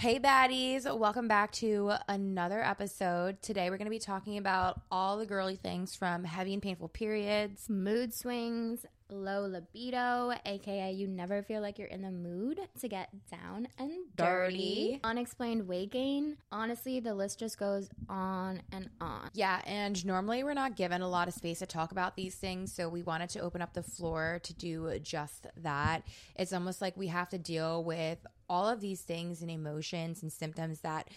Hey, baddies. Welcome back to another episode. Today, we're going to be talking about all the girly things from heavy and painful periods, mood swings, low libido, aka you never feel like you're in the mood to get down and dirty, Dirty. unexplained weight gain. Honestly, the list just goes on and on. Yeah, and normally we're not given a lot of space to talk about these things, so we wanted to open up the floor to do just that. It's almost like we have to deal with all of these things and emotions and symptoms that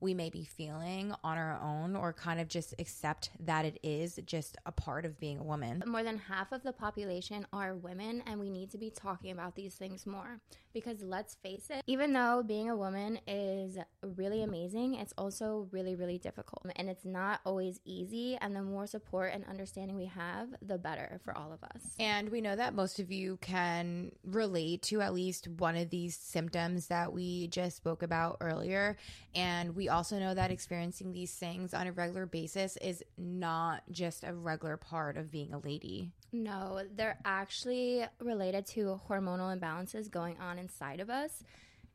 we may be feeling on our own or kind of just accept that it is just a part of being a woman. More than half of the population are women, and we need to be talking about these things more. Because let's face it, even though being a woman is really amazing, it's also really, really difficult. And it's not always easy. And the more support and understanding we have, the better for all of us. And we know that most of you can relate to at least one of these symptoms that we just spoke about earlier. And we also know that experiencing these things on a regular basis is not just a regular part of being a lady. No, they're actually related to hormonal imbalances going on inside of us.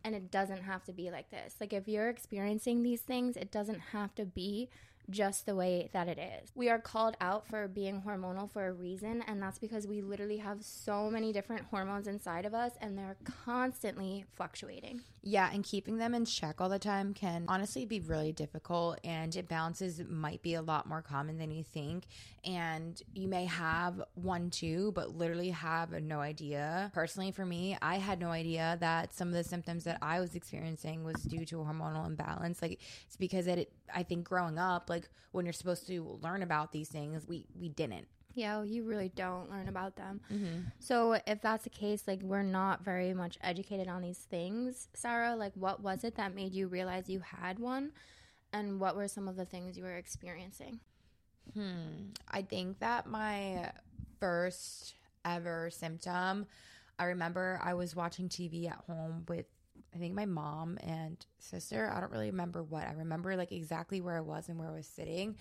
And it doesn't have to be like this. Like, if you're experiencing these things, it doesn't have to be just the way that it is. We are called out for being hormonal for a reason, and that's because we literally have so many different hormones inside of us and they're constantly fluctuating. Yeah, and keeping them in check all the time can honestly be really difficult, and imbalances might be a lot more common than you think. And you may have one too, but literally have no idea. Personally, for me, I had no idea that some of the symptoms that I was experiencing was due to a hormonal imbalance. Like it's because it, I think growing up, like when you're supposed to learn about these things, we we didn't. Yeah, you really don't learn about them. So if that's the case, like we're not very much educated on these things, Sarah, like what was it that made you realize you had one? And what were some of the things you were experiencing? Hmm. I think that my first ever symptom, I remember I was watching TV at home with I think my mom and sister. I don't really remember what. I remember like exactly where I was and where I was sitting,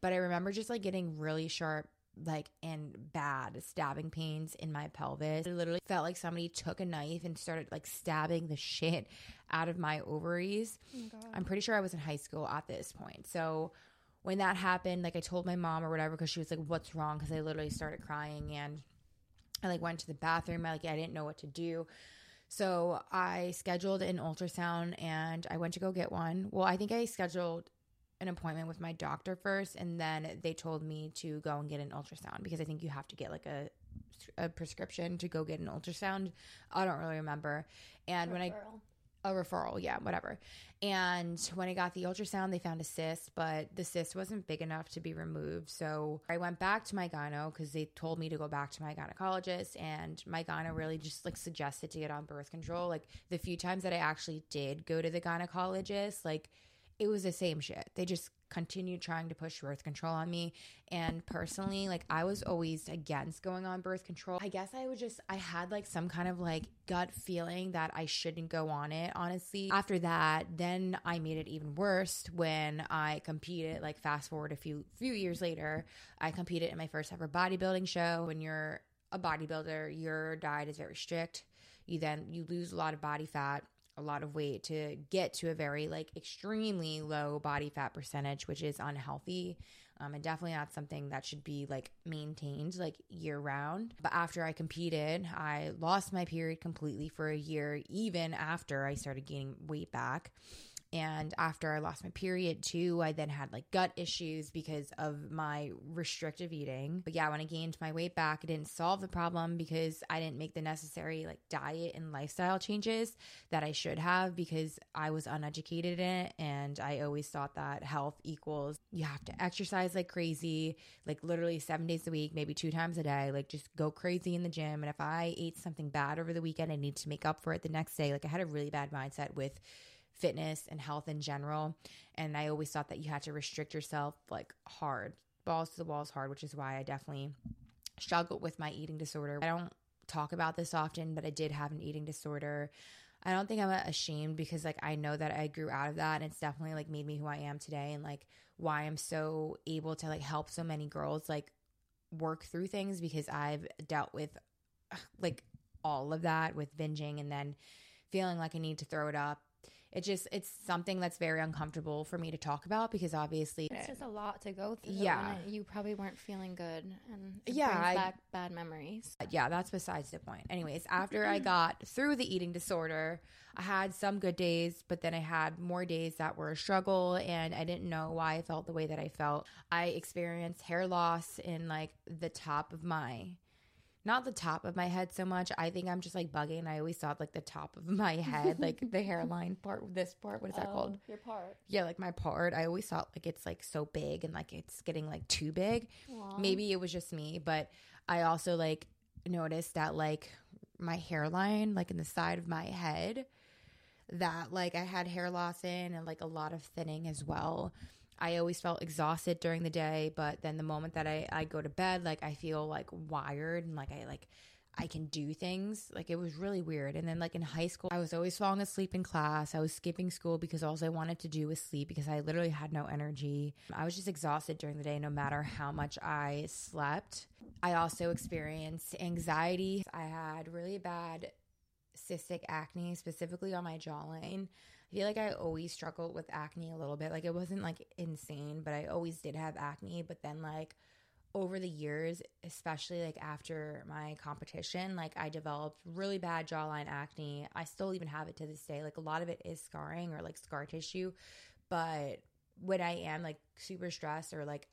but I remember just like getting really sharp like and bad stabbing pains in my pelvis. It literally felt like somebody took a knife and started like stabbing the shit out of my ovaries. Oh I'm pretty sure I was in high school at this point. So when that happened, like I told my mom or whatever because she was like, "What's wrong?" Because I literally started crying and I like went to the bathroom. I like I didn't know what to do. So I scheduled an ultrasound and I went to go get one. Well, I think I scheduled an appointment with my doctor first and then they told me to go and get an ultrasound because I think you have to get like a a prescription to go get an ultrasound. I don't really remember. And when I a referral, yeah, whatever. And when I got the ultrasound, they found a cyst, but the cyst wasn't big enough to be removed. So I went back to my gyno because they told me to go back to my gynecologist, and my gyno really just like suggested to get on birth control. Like the few times that I actually did go to the gynecologist, like it was the same shit. They just continued trying to push birth control on me. And personally, like I was always against going on birth control. I guess I would just, I had like some kind of like gut feeling that I shouldn't go on it, honestly. After that, then I made it even worse when I competed, like fast forward a few, few years later, I competed in my first ever bodybuilding show. When you're a bodybuilder, your diet is very strict. You then, you lose a lot of body fat a lot of weight to get to a very like extremely low body fat percentage which is unhealthy um, and definitely not something that should be like maintained like year round but after i competed i lost my period completely for a year even after i started gaining weight back and after I lost my period too, I then had like gut issues because of my restrictive eating. But yeah, when I gained my weight back, it didn't solve the problem because I didn't make the necessary like diet and lifestyle changes that I should have because I was uneducated in it. And I always thought that health equals you have to exercise like crazy, like literally seven days a week, maybe two times a day, like just go crazy in the gym. And if I ate something bad over the weekend, I need to make up for it the next day. Like I had a really bad mindset with fitness and health in general. And I always thought that you had to restrict yourself like hard, balls to the walls hard, which is why I definitely struggled with my eating disorder. I don't talk about this often, but I did have an eating disorder. I don't think I'm ashamed because like I know that I grew out of that and it's definitely like made me who I am today and like why I'm so able to like help so many girls like work through things because I've dealt with like all of that with binging and then feeling like I need to throw it up it just it's something that's very uncomfortable for me to talk about because obviously It's just a lot to go through. Yeah. you probably weren't feeling good, and it Yeah, brings I- bad memories. Uh, yeah, that's besides the point. Anyways, after I got through the eating disorder, I had some good days, but then I had more days that were a struggle and I didn't know why I felt the way that I felt. I experienced hair loss in like the top of my not the top of my head so much. I think I'm just like bugging. I always thought like the top of my head, like the hairline part, this part. What is that called? Um, your part. Yeah, like my part. I always thought like it's like so big and like it's getting like too big. Maybe it was just me, but I also like noticed that like my hairline, like in the side of my head, that like I had hair loss in and like a lot of thinning as well. I always felt exhausted during the day, but then the moment that I, I go to bed, like I feel like wired and like I like I can do things. Like it was really weird. And then like in high school, I was always falling asleep in class. I was skipping school because all I wanted to do was sleep because I literally had no energy. I was just exhausted during the day no matter how much I slept. I also experienced anxiety. I had really bad cystic acne, specifically on my jawline. I feel like I always struggled with acne a little bit. Like it wasn't like insane, but I always did have acne. But then like over the years, especially like after my competition, like I developed really bad jawline acne. I still even have it to this day. Like a lot of it is scarring or like scar tissue, but when I am like super stressed or like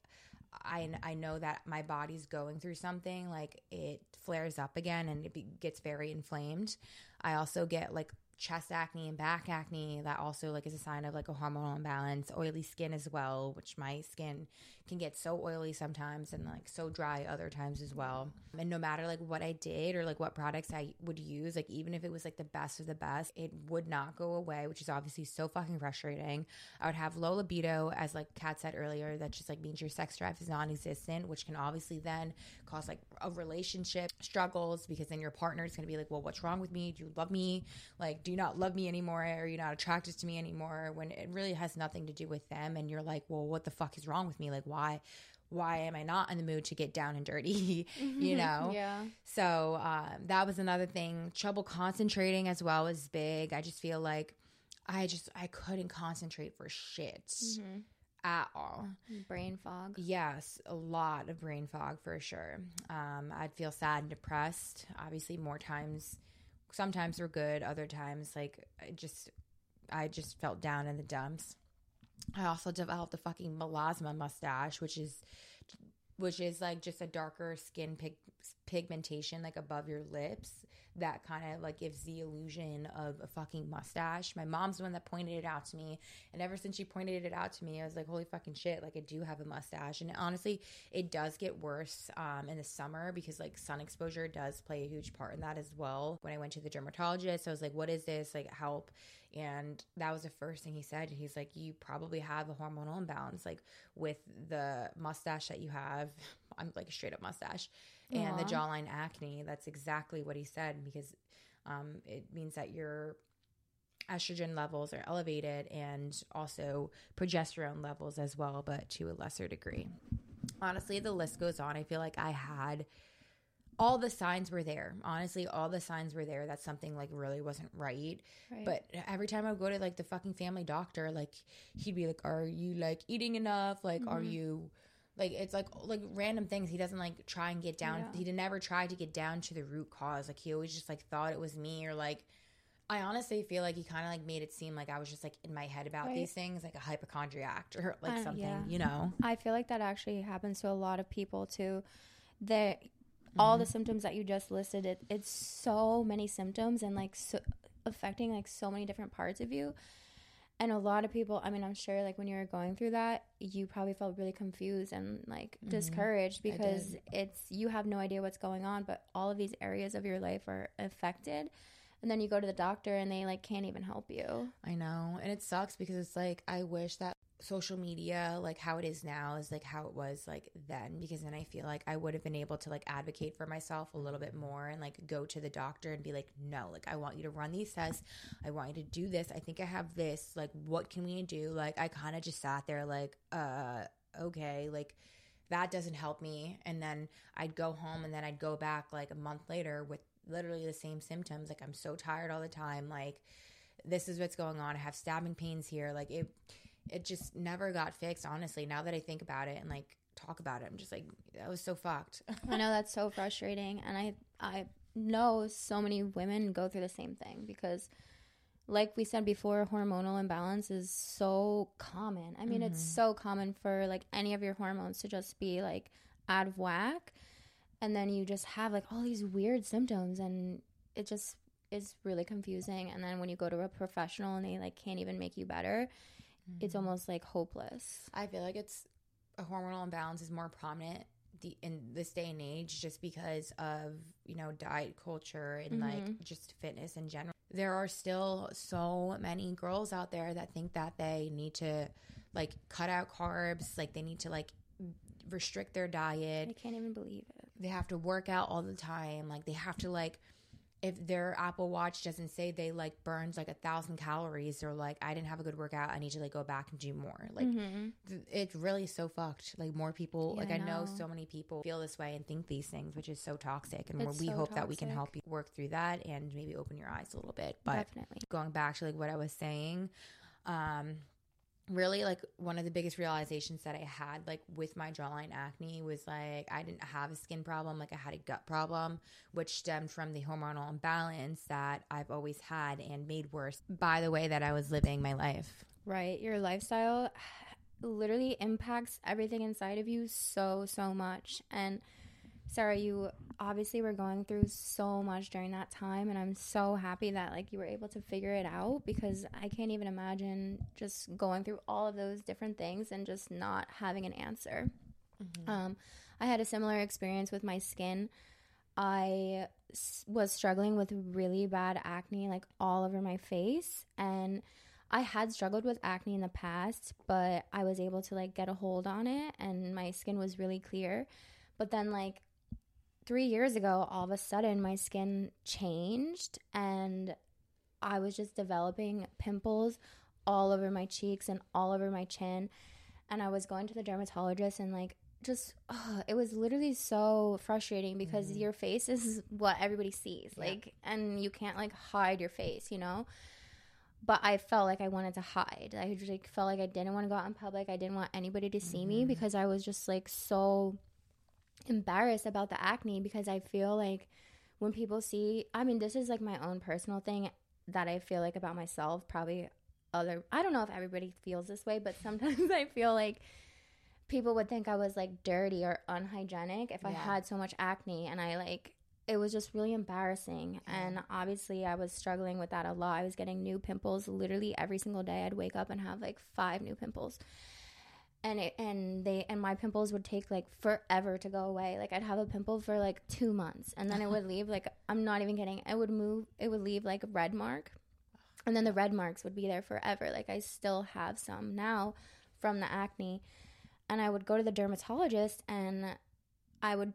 I I know that my body's going through something, like it flares up again and it be, gets very inflamed. I also get like chest acne and back acne that also like is a sign of like a hormonal imbalance oily skin as well which my skin can get so oily sometimes and like so dry other times as well. And no matter like what i did or like what products i would use like even if it was like the best of the best it would not go away which is obviously so fucking frustrating. I would have low libido as like kat said earlier that just like means your sex drive is non-existent which can obviously then cause like a relationship struggles because then your partner is to be like well what's wrong with me? Do you love me? Like do you not love me anymore? Or you're not attracted to me anymore? When it really has nothing to do with them and you're like well what the fuck is wrong with me? Like why why why am i not in the mood to get down and dirty you know Yeah. so um, that was another thing trouble concentrating as well was big i just feel like i just i couldn't concentrate for shit Mm-hmm. at all Brain fog. Yes, a lot of brain fog for sure. Um, I'd feel sad and depressed. Obviously, more times, sometimes were good. Other times, like I just, I just felt down in the dumps. I also developed a fucking melasma mustache, which is, which is like just a darker skin pig, pigmentation like above your lips that kind of like gives the illusion of a fucking mustache. My mom's the one that pointed it out to me, and ever since she pointed it out to me, I was like, "Holy fucking shit!" Like I do have a mustache, and honestly, it does get worse um, in the summer because like sun exposure does play a huge part in that as well. When I went to the dermatologist, I was like, "What is this? Like help!" And that was the first thing he said. He's like, "You probably have a hormonal imbalance, like with the mustache that you have." I'm like a straight up mustache and the jawline acne. That's exactly what he said because um, it means that your estrogen levels are elevated and also progesterone levels as well, but to a lesser degree. Honestly, the list goes on. I feel like I had all the signs were there. Honestly, all the signs were there that something like really wasn't right. Right. But every time I would go to like the fucking family doctor, like he'd be like, "Are you like eating enough? Like, are Mhm. you like it's like like random things. He doesn't like try and get down. Yeah. He never tried to get down to the root cause. Like he always just like thought it was me or like." I honestly feel like he kind of like made it seem like I was just like in my head about Right. these things, like a hypochondriac or like Uh, something, yeah. you know? I feel like that actually happens to a lot of people too. That all Mm-hmm. the symptoms that you just listed, it, it's so many symptoms and like so affecting like so many different parts of you. And a lot of people, I mean, I'm sure like when you were going through that, you probably felt really confused and like Mhm. discouraged because it's you have no idea what's going on, but all of these areas of your life are affected. And then you go to the doctor and they like can't even help you. I know. And it sucks because it's like I wish that social media, like how it is now, is like how it was like then because then I feel like I would have been able to like advocate for myself a little bit more and like go to the doctor and be like, no, like I want you to run these tests. I want you to do this. I think I have this. Like, what can we do? Like, I kind of just sat there like, uh, okay, like that doesn't help me. And then I'd go home and then I'd go back like a month later with literally the same symptoms. Like I'm so tired all the time. Like this is what's going on. I have stabbing pains here. Like it, it just never got fixed. Honestly, now that I think about it and like talk about it, I'm just like, that was so fucked. I know that's so frustrating, and I I know so many women go through the same thing because, like we said before, hormonal imbalance is so common. I mean, it's mm-hmm. so common for like any of your hormones to just be like out of whack, and then you just have like all these weird symptoms, and it just is really confusing. And then when you go to a professional and they like can't even make you better, it's mm-hmm. almost like hopeless. I feel like it's a hormonal imbalance is more prominent the, in this day and age just because of you know diet culture and like mm-hmm. just fitness in general. There are still so many girls out there that think that they need to like cut out carbs, like they need to like restrict their diet. I can't even believe it. They have to work out all the time. Like they have to like if their Apple Watch doesn't say they like burns like a thousand calories, they're like, I didn't have a good workout. I need to like go back and do more. Like th- it's really so fucked. Like more people, Yeah, like I know. know. so many people feel this way and think these things, which is so toxic. And we so hope that we can help you work through that and maybe open your eyes a little bit. But Definitely. going back to like what I was saying, um, really like one of the biggest realizations that I had like with my jawline acne was like I didn't have a skin problem, like I had a gut problem, which stemmed from the hormonal imbalance that I've always had and made worse by the way that I was living my life. Right. Your lifestyle literally impacts everything inside of you so, so much. And Sarah, you obviously were going through so much during that time. And I'm so happy that like you were able to figure it out because I can't even imagine just going through all of those different things and just not having an answer. Um, I had a similar experience with my skin. I s- was struggling with really bad acne, like all over my face. And I had struggled with acne in the past, but I was able to like get a hold on it and my skin was really clear. But then, like, three years ago, all of a sudden, my skin changed and I was just developing pimples all over my cheeks and all over my chin. And I was going to the dermatologist and like just it was literally so frustrating because mm-hmm. your face is what everybody sees. Yeah. Like and you can't like hide your face, you know? But I felt like I wanted to hide. I just like felt like I didn't want to go out in public. I didn't want anybody to see me mm-hmm. because I was just like so embarrassed about the acne because I feel like when people see, I mean, this is like my own personal thing that I feel like about myself. Probably other, I don't know if everybody feels this way, but sometimes I feel like people would think I was like dirty or unhygienic if I had so much acne and I like, it was just really embarrassing. And obviously, I was struggling with that a lot. I was getting new pimples literally every single day. I'd wake up and have like five new pimples and it and they and my pimples would take like forever to go away like i'd have a pimple for like two months and then it would leave like i'm not even kidding it would move it would leave like a red mark and then the red marks would be there forever like i still have some now from the acne and i would go to the dermatologist and i would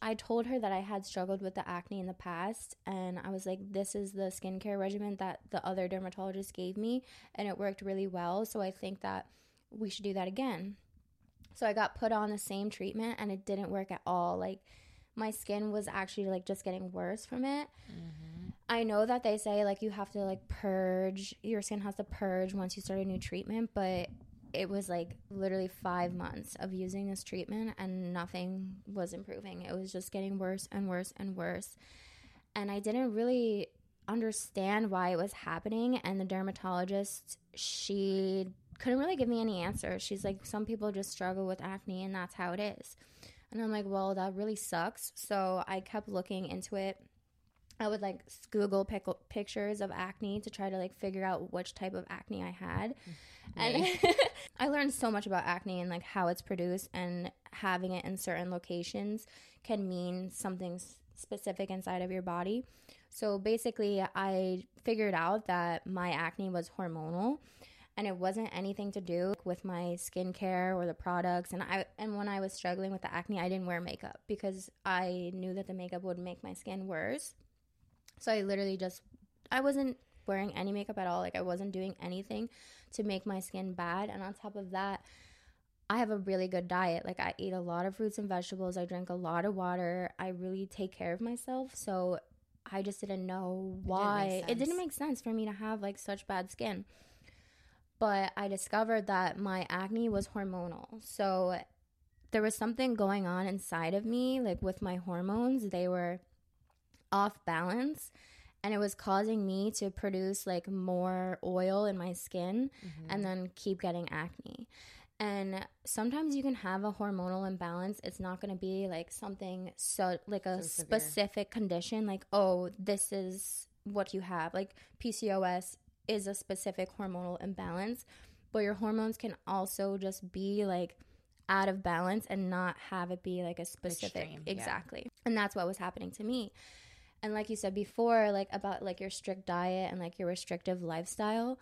I told her that I had struggled with the acne in the past, and I was like, "This is the skincare regimen that the other dermatologist gave me, and it worked really well. So I think that we should do that again. So I got put on the same treatment and it didn't work at all. Like my skin was actually like just getting worse from it. Mm-hmm. I know that they say like you have to like purge, your skin has to purge once you start a new treatment, but it was like literally 5 months of using this treatment and nothing was improving. It was just getting worse and worse and worse. And I didn't really understand why it was happening and the dermatologist she couldn't really give me any answer. She's like, some people just struggle with acne and that's how it is. And I'm like, well, that really sucks. So I kept looking into it. I would like Google pic- pictures of acne to try to like figure out which type of acne I had. Mm-hmm. And I learned so much about acne and like how it's produced and having it in certain locations can mean something s- specific inside of your body. So basically, I figured out that my acne was hormonal and it wasn't anything to do with my skincare or the products and I and when I was struggling with the acne I didn't wear makeup because I knew that the makeup would make my skin worse. So I literally just I wasn't wearing any makeup at all like I wasn't doing anything to make my skin bad and on top of that I have a really good diet. Like I eat a lot of fruits and vegetables, I drink a lot of water. I really take care of myself. So I just didn't know why. make It, didn't make sense for me to have like such bad skin. But I discovered that my acne was hormonal. So there was something going on inside of me, like with my hormones. They were off balance and it was causing me to produce like more oil in my skin Mm-hmm. and then keep getting acne. And sometimes you can have a hormonal imbalance. It's not going to be like something so like a So specific condition like oh this is what you have. Like PCOS is a specific hormonal imbalance, but your hormones can also just be like out of balance and not have it be like a specific Extreme, yeah. exactly. And that's what was happening to me. And like you said before, like about like your strict diet and like your restrictive lifestyle,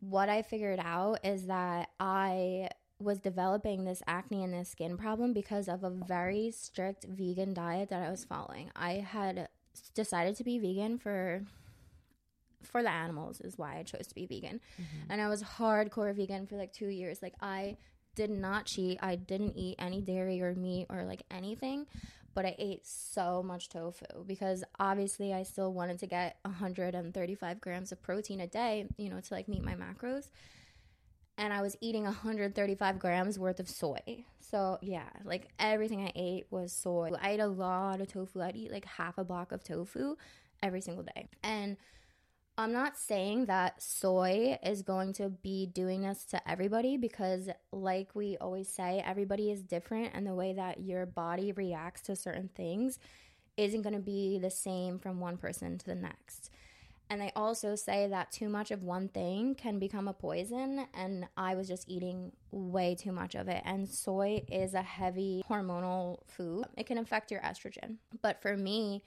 what I figured out is that I was developing this acne and this skin problem because of a very strict vegan diet that I was following. I had decided to be vegan for for the animals is why I chose to be vegan. Mm-hmm. And I was hardcore vegan for like 2 years. Like I did not cheat. I didn't eat any dairy or meat or like anything, but I ate so much tofu because obviously I still wanted to get 135 grams of protein a day, you know, to like meet my macros. And I was eating 135 grams worth of soy. So, yeah, like everything I ate was soy. I ate a lot of tofu. I'd eat like half a block of tofu every single day. And I'm not saying that soy is going to be doing this to everybody because, like we always say, everybody is different, and the way that your body reacts to certain things isn't going to be the same from one person to the next. And they also say that too much of one thing can become a poison, and I was just eating way too much of it. And soy is a heavy hormonal food, it can affect your estrogen. But for me,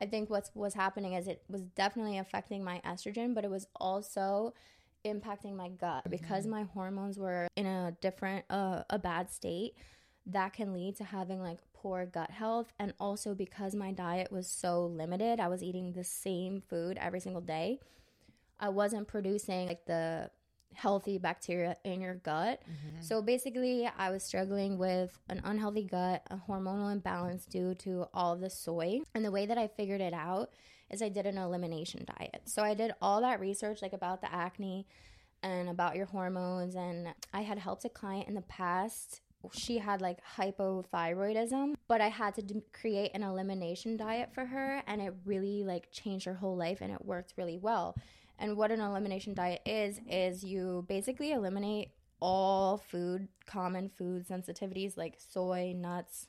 I think what's was happening is it was definitely affecting my estrogen, but it was also impacting my gut. Because my hormones were in a different uh, a bad state that can lead to having like poor gut health. And also because my diet was so limited i was eating the same food every single day. I wasn't producing like the healthy bacteria in your gut. Mm-hmm. So basically i was struggling with an unhealthy gut a hormonal imbalance due to all of the soy. And the way that i figured it out is i did an elimination diet. So i did all that research like about the acne and about your hormones. And i had helped a client in the past. She had like hypothyroidism but i had to d- create an elimination diet for her. And it really like changed her whole life and it worked really well and what an elimination diet is is you basically eliminate all food common food sensitivities like soy nuts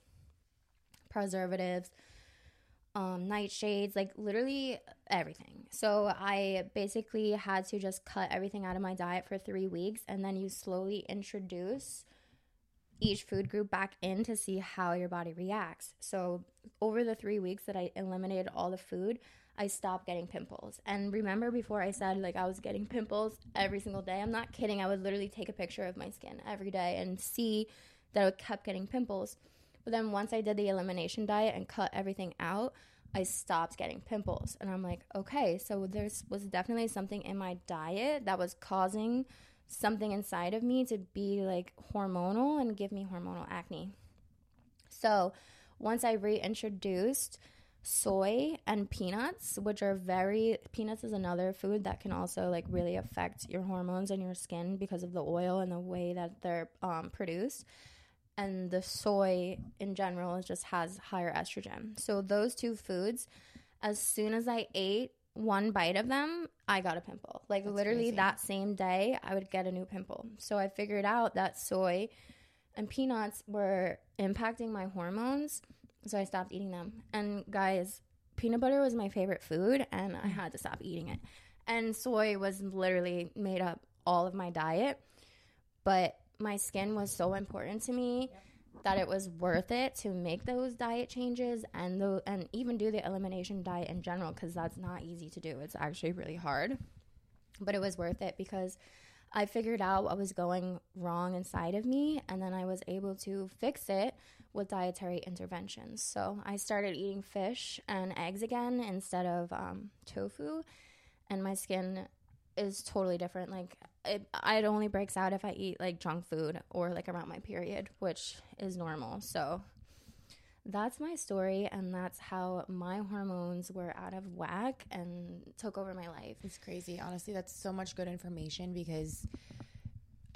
preservatives um, nightshades, like literally everything. So I basically had to just cut everything out of my diet for three weeks, and then you slowly introduce each food group back in to see how your body reacts. So over the three weeks that I eliminated all the food, I stopped getting pimples. And remember before I said like I was getting pimples every single day? I'm not kidding. I would literally take a picture of my skin every day and see that I kept getting pimples. But then once I did the elimination diet and cut everything out, I stopped getting pimples. And I'm like, okay, so there's was definitely something in my diet that was causing something inside of me to be like hormonal and give me hormonal acne. So once I reintroduced soy and peanuts, which are very peanuts is another food that can also like really affect your hormones and your skin because of the oil and the way that they're um, produced and the soy in general just has higher estrogen. So those two foods, as soon as I ate one bite of them, I got a pimple. Like literally crazy. that same day, I would get a new pimple. So I figured out that soy and peanuts were impacting my hormones, so I stopped eating them. And guys, peanut butter was my favorite food and I had to stop eating it. And soy was literally made up all of my diet. But my skin was so important to me that it was worth it to make those diet changes and the and even do the elimination diet in general because that's not easy to do. It's actually really hard, but it was worth it because I figured out what was going wrong inside of me, and then I was able to fix it with dietary interventions. So I started eating fish and eggs again instead of um, tofu, and my skin is totally different. Like it, it only breaks out if I eat like junk food or like around my period, which is normal. So that's my story, and that's how my hormones were out of whack and took over my life. It's crazy. Honestly, that's so much good information because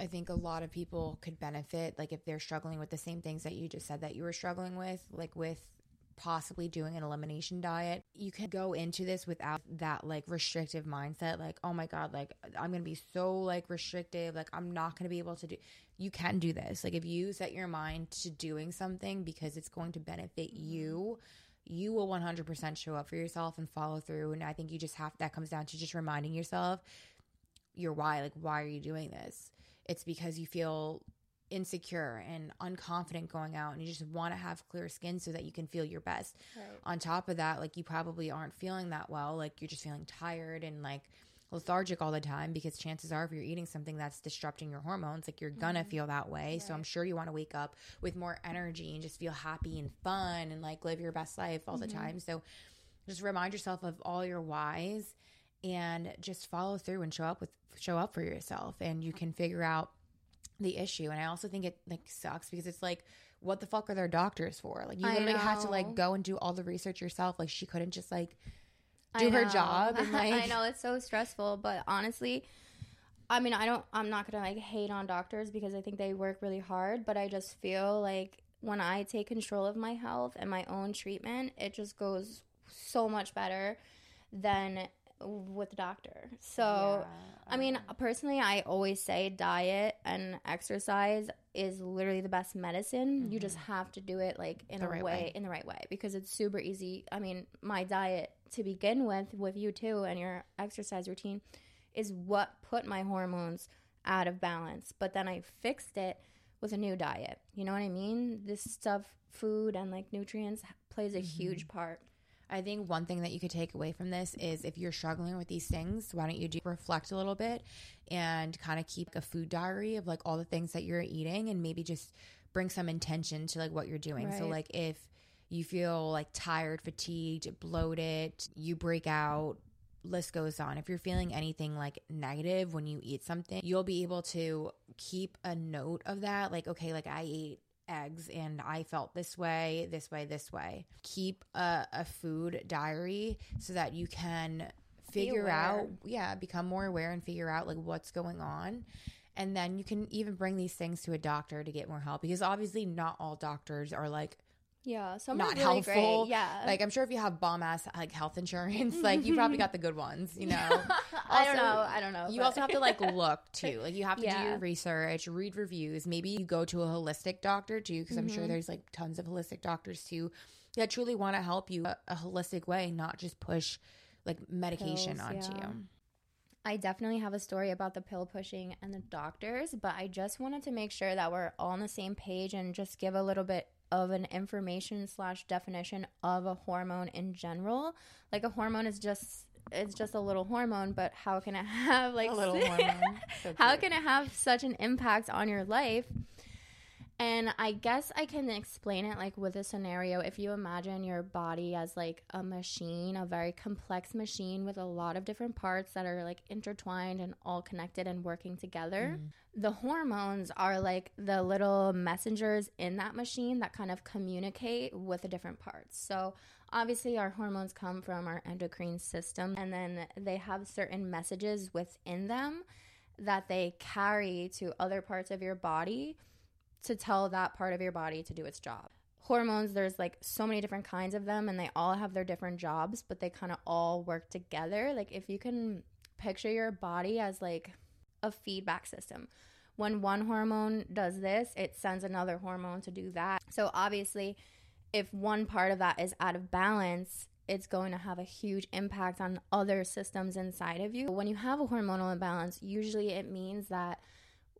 I think a lot of people could benefit, like if they're struggling with the same things that you just said that you were struggling with, like with possibly doing an elimination diet. You can go into this without that like restrictive mindset, like, oh my God, like I'm gonna be so like restrictive, like I'm not gonna be able to do you can do this. Like if you set your mind to doing something because it's going to benefit you, you will 100% show up for yourself and follow through. And I think you just have that comes down to just reminding yourself your why. Like, why are you doing this? It's because you feel insecure and unconfident going out and you just want to have clear skin so that you can feel your best. Right. On top of that, like you probably aren't feeling that well, like you're just feeling tired and like lethargic all the time because chances are if you're eating something that's disrupting your hormones like you're gonna mm-hmm. feel that way right. so i'm sure you want to wake up with more energy and just feel happy and fun and like live your best life all mm-hmm. the time so just remind yourself of all your whys and just follow through and show up with show up for yourself and you can figure out the issue and i also think it like sucks because it's like what the fuck are their doctors for like you literally have to like go and do all the research yourself like she couldn't just like do her job. And, like... I know it's so stressful, but honestly, I mean, I don't. I'm not gonna like hate on doctors because I think they work really hard, but I just feel like when I take control of my health and my own treatment, it just goes so much better than with the doctor. So, yeah, I mean, personally, I always say diet and exercise is literally the best medicine. Mm-hmm. You just mm-hmm. have to do it like in the a right way, way, in the right way because it's super easy. I mean, my diet to begin with with you too and your exercise routine is what put my hormones out of balance. But then I fixed it with a new diet. You know what I mean? This stuff, food and like nutrients plays a mm-hmm. huge part. I think one thing that you could take away from this is if you're struggling with these things, why don't you do reflect a little bit and kind of keep a food diary of like all the things that you're eating and maybe just bring some intention to like what you're doing. Right. So like if you feel like tired, fatigued, bloated, you break out, list goes on. If you're feeling anything like negative when you eat something, you'll be able to keep a note of that. Like, okay, like I ate eggs and I felt this way, this way, this way. Keep a, a food diary so that you can figure out, yeah, become more aware and figure out like what's going on. And then you can even bring these things to a doctor to get more help because obviously not all doctors are like yeah, some not really helpful. Great. Yeah, like I'm sure if you have bomb ass like health insurance, like you probably got the good ones. You know, also, I don't know. I don't know. You but. also have to like look too. Like you have to yeah. do your research, read reviews. Maybe you go to a holistic doctor too, because mm-hmm. I'm sure mm-hmm. there's like tons of holistic doctors too that truly want to help you a, a, holistic way, not just push like medication Pills, onto yeah. you. I definitely have a story about the pill pushing and the doctors, but I just wanted to make sure that we're all on the same page and just give a little bit of an information slash definition of a hormone in general. Like a hormone is just it's just a little hormone, but how can it have like a little hormone? So how can it have such an impact on your life? And I guess I can explain it like with a scenario. If you imagine your body as like a machine, a very complex machine with a lot of different parts that are like intertwined and all connected and working together, mm. the hormones are like the little messengers in that machine that kind of communicate with the different parts. So, obviously, our hormones come from our endocrine system, and then they have certain messages within them that they carry to other parts of your body to tell that part of your body to do its job. Hormones, there's like so many different kinds of them and they all have their different jobs, but they kind of all work together. Like if you can picture your body as like a feedback system. When one hormone does this, it sends another hormone to do that. So obviously, if one part of that is out of balance, it's going to have a huge impact on other systems inside of you. When you have a hormonal imbalance, usually it means that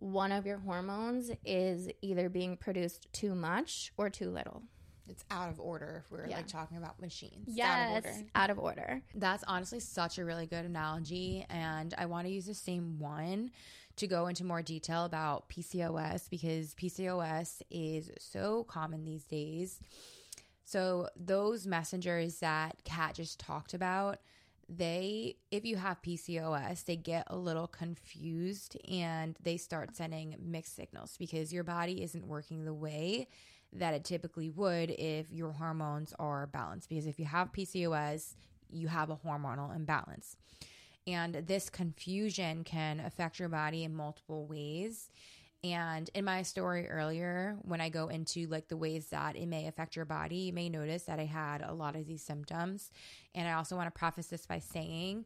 one of your hormones is either being produced too much or too little. It's out of order if we're yeah. like talking about machines. Yes, out of, order. out of order. That's honestly such a really good analogy. And I want to use the same one to go into more detail about PCOS because PCOS is so common these days. So, those messengers that Kat just talked about, they if you have PCOS, they get a little confused and they start sending mixed signals because your body isn't working the way that it typically would if your hormones are balanced. Because if you have PCOS, you have a hormonal imbalance. And this confusion can affect your body in multiple ways. And in my story earlier, when I go into like the ways that it may affect your body, you may notice that I had a lot of these symptoms. And I also want to preface this by saying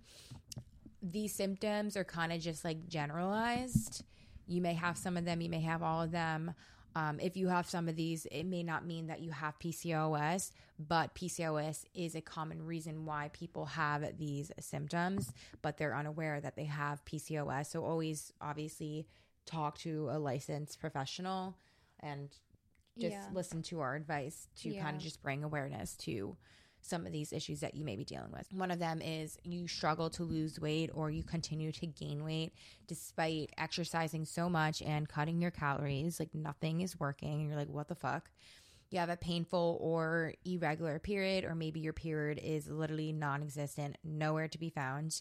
these symptoms are kind of just like generalized. You may have some of them, you may have all of them. Um, if you have some of these, it may not mean that you have PCOS, but PCOS is a common reason why people have these symptoms, but they're unaware that they have PCOS. So always, obviously, talk to a licensed professional and just Yeah. listen to our advice to kind of just bring awareness to some of these issues that you may be dealing with. One of them is you struggle to lose weight or you continue to gain weight despite exercising so much and cutting your calories. Like nothing is working. And you're like, what the fuck? You have a painful or irregular period, or maybe your period is literally non existent, nowhere to be found.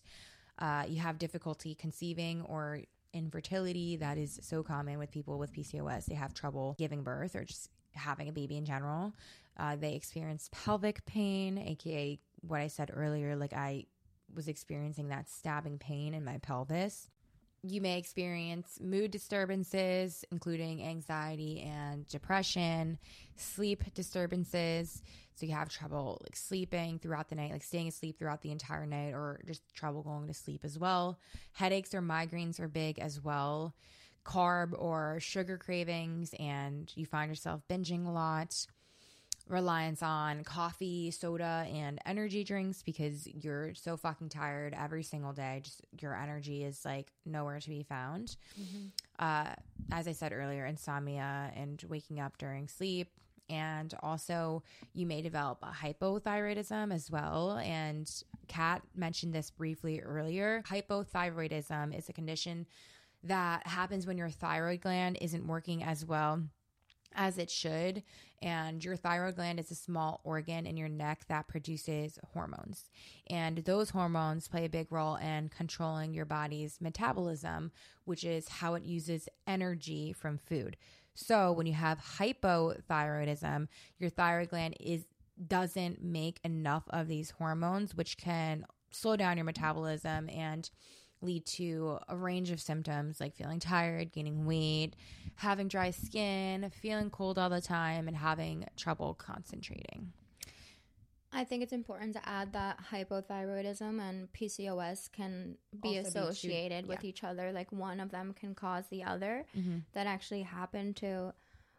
Uh, you have difficulty conceiving or infertility. That is so common with people with PCOS. They have trouble giving birth or just having a baby in general. Uh, they experience pelvic pain, aka what I said earlier. Like I was experiencing that stabbing pain in my pelvis. You may experience mood disturbances, including anxiety and depression, sleep disturbances. So you have trouble like sleeping throughout the night, like staying asleep throughout the entire night, or just trouble going to sleep as well. Headaches or migraines are big as well. Carb or sugar cravings, and you find yourself binging a lot reliance on coffee, soda, and energy drinks because you're so fucking tired every single day. Just your energy is like nowhere to be found. Uh, as I said earlier, insomnia and waking up during sleep. And also, you may develop a hypothyroidism as well. And Kat mentioned this briefly earlier. Hypothyroidism is a condition that happens when your thyroid gland isn't working as well as it should. And your thyroid gland is a small organ in your neck that produces hormones. And those hormones play a big role in controlling your body's metabolism, which is how it uses energy from food. So when you have hypothyroidism, your thyroid gland is doesn't make enough of these hormones, which can slow down your metabolism and lead to a range of symptoms like feeling tired, gaining weight, having dry skin, feeling cold all the time, and having trouble concentrating. I think it's important to add that hypothyroidism and PCOS can be Also be two- associated with yeah. each other. Like one of them can cause the other. Mhm. That actually happened to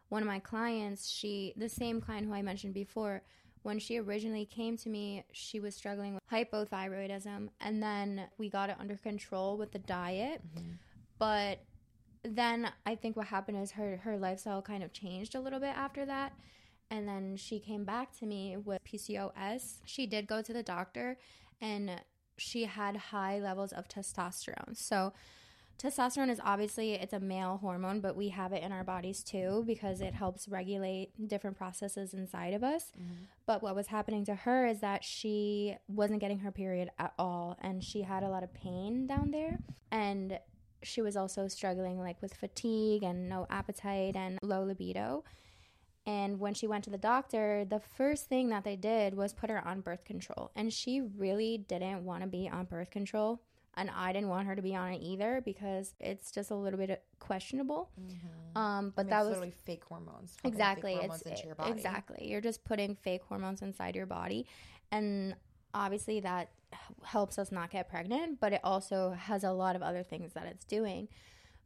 one of my clients. She, the same client who I mentioned before, when she originally came to me, she was struggling with hypothyroidism. And then we got it under control with the diet. Mm-hmm. But then I think what happened is her, her lifestyle kind of changed a little bit after that. And then she came back to me with PCOS. She did go to the doctor and she had high levels of testosterone. So testosterone is obviously it's a male hormone, but we have it in our bodies too because it helps regulate different processes inside of us. Mm-hmm. But what was happening to her is that she wasn't getting her period at all and she had a lot of pain down there and she was also struggling like with fatigue and no appetite and low libido. And when she went to the doctor, the first thing that they did was put her on birth control. And she really didn't want to be on birth control. And I didn't want her to be on it either because it's just a little bit questionable. Um, but that was literally fake hormones. exactly. it's exactly. You're just putting fake hormones inside your body. And obviously that helps us not get pregnant but it also has a lot of other things that it's doing.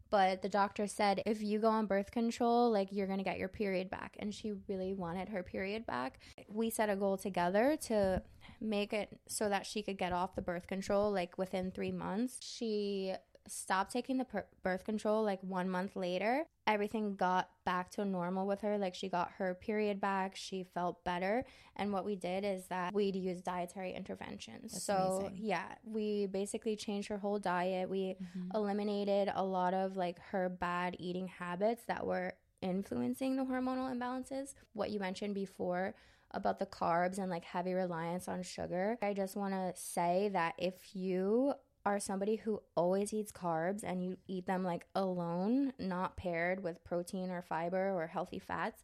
But the doctor said if you go on birth control like you're going to get your period back. And she really wanted her period back. We set a goal together to make it so that she could get off the birth control like within 3 months. She stopped taking the per- birth control like one month later. Everything got back to normal with her. Like she got her period back. She felt better. And what we did is that we'd use dietary interventions. That's so amazing. yeah we basically changed her whole diet. We Mm-hmm. eliminated a lot of like her bad eating habits that were influencing the hormonal imbalances. What you mentioned before about the carbs and like heavy reliance on sugar i just want to say that if you are somebody who always eats carbs and you eat them like alone, not paired with protein or fiber or healthy fats,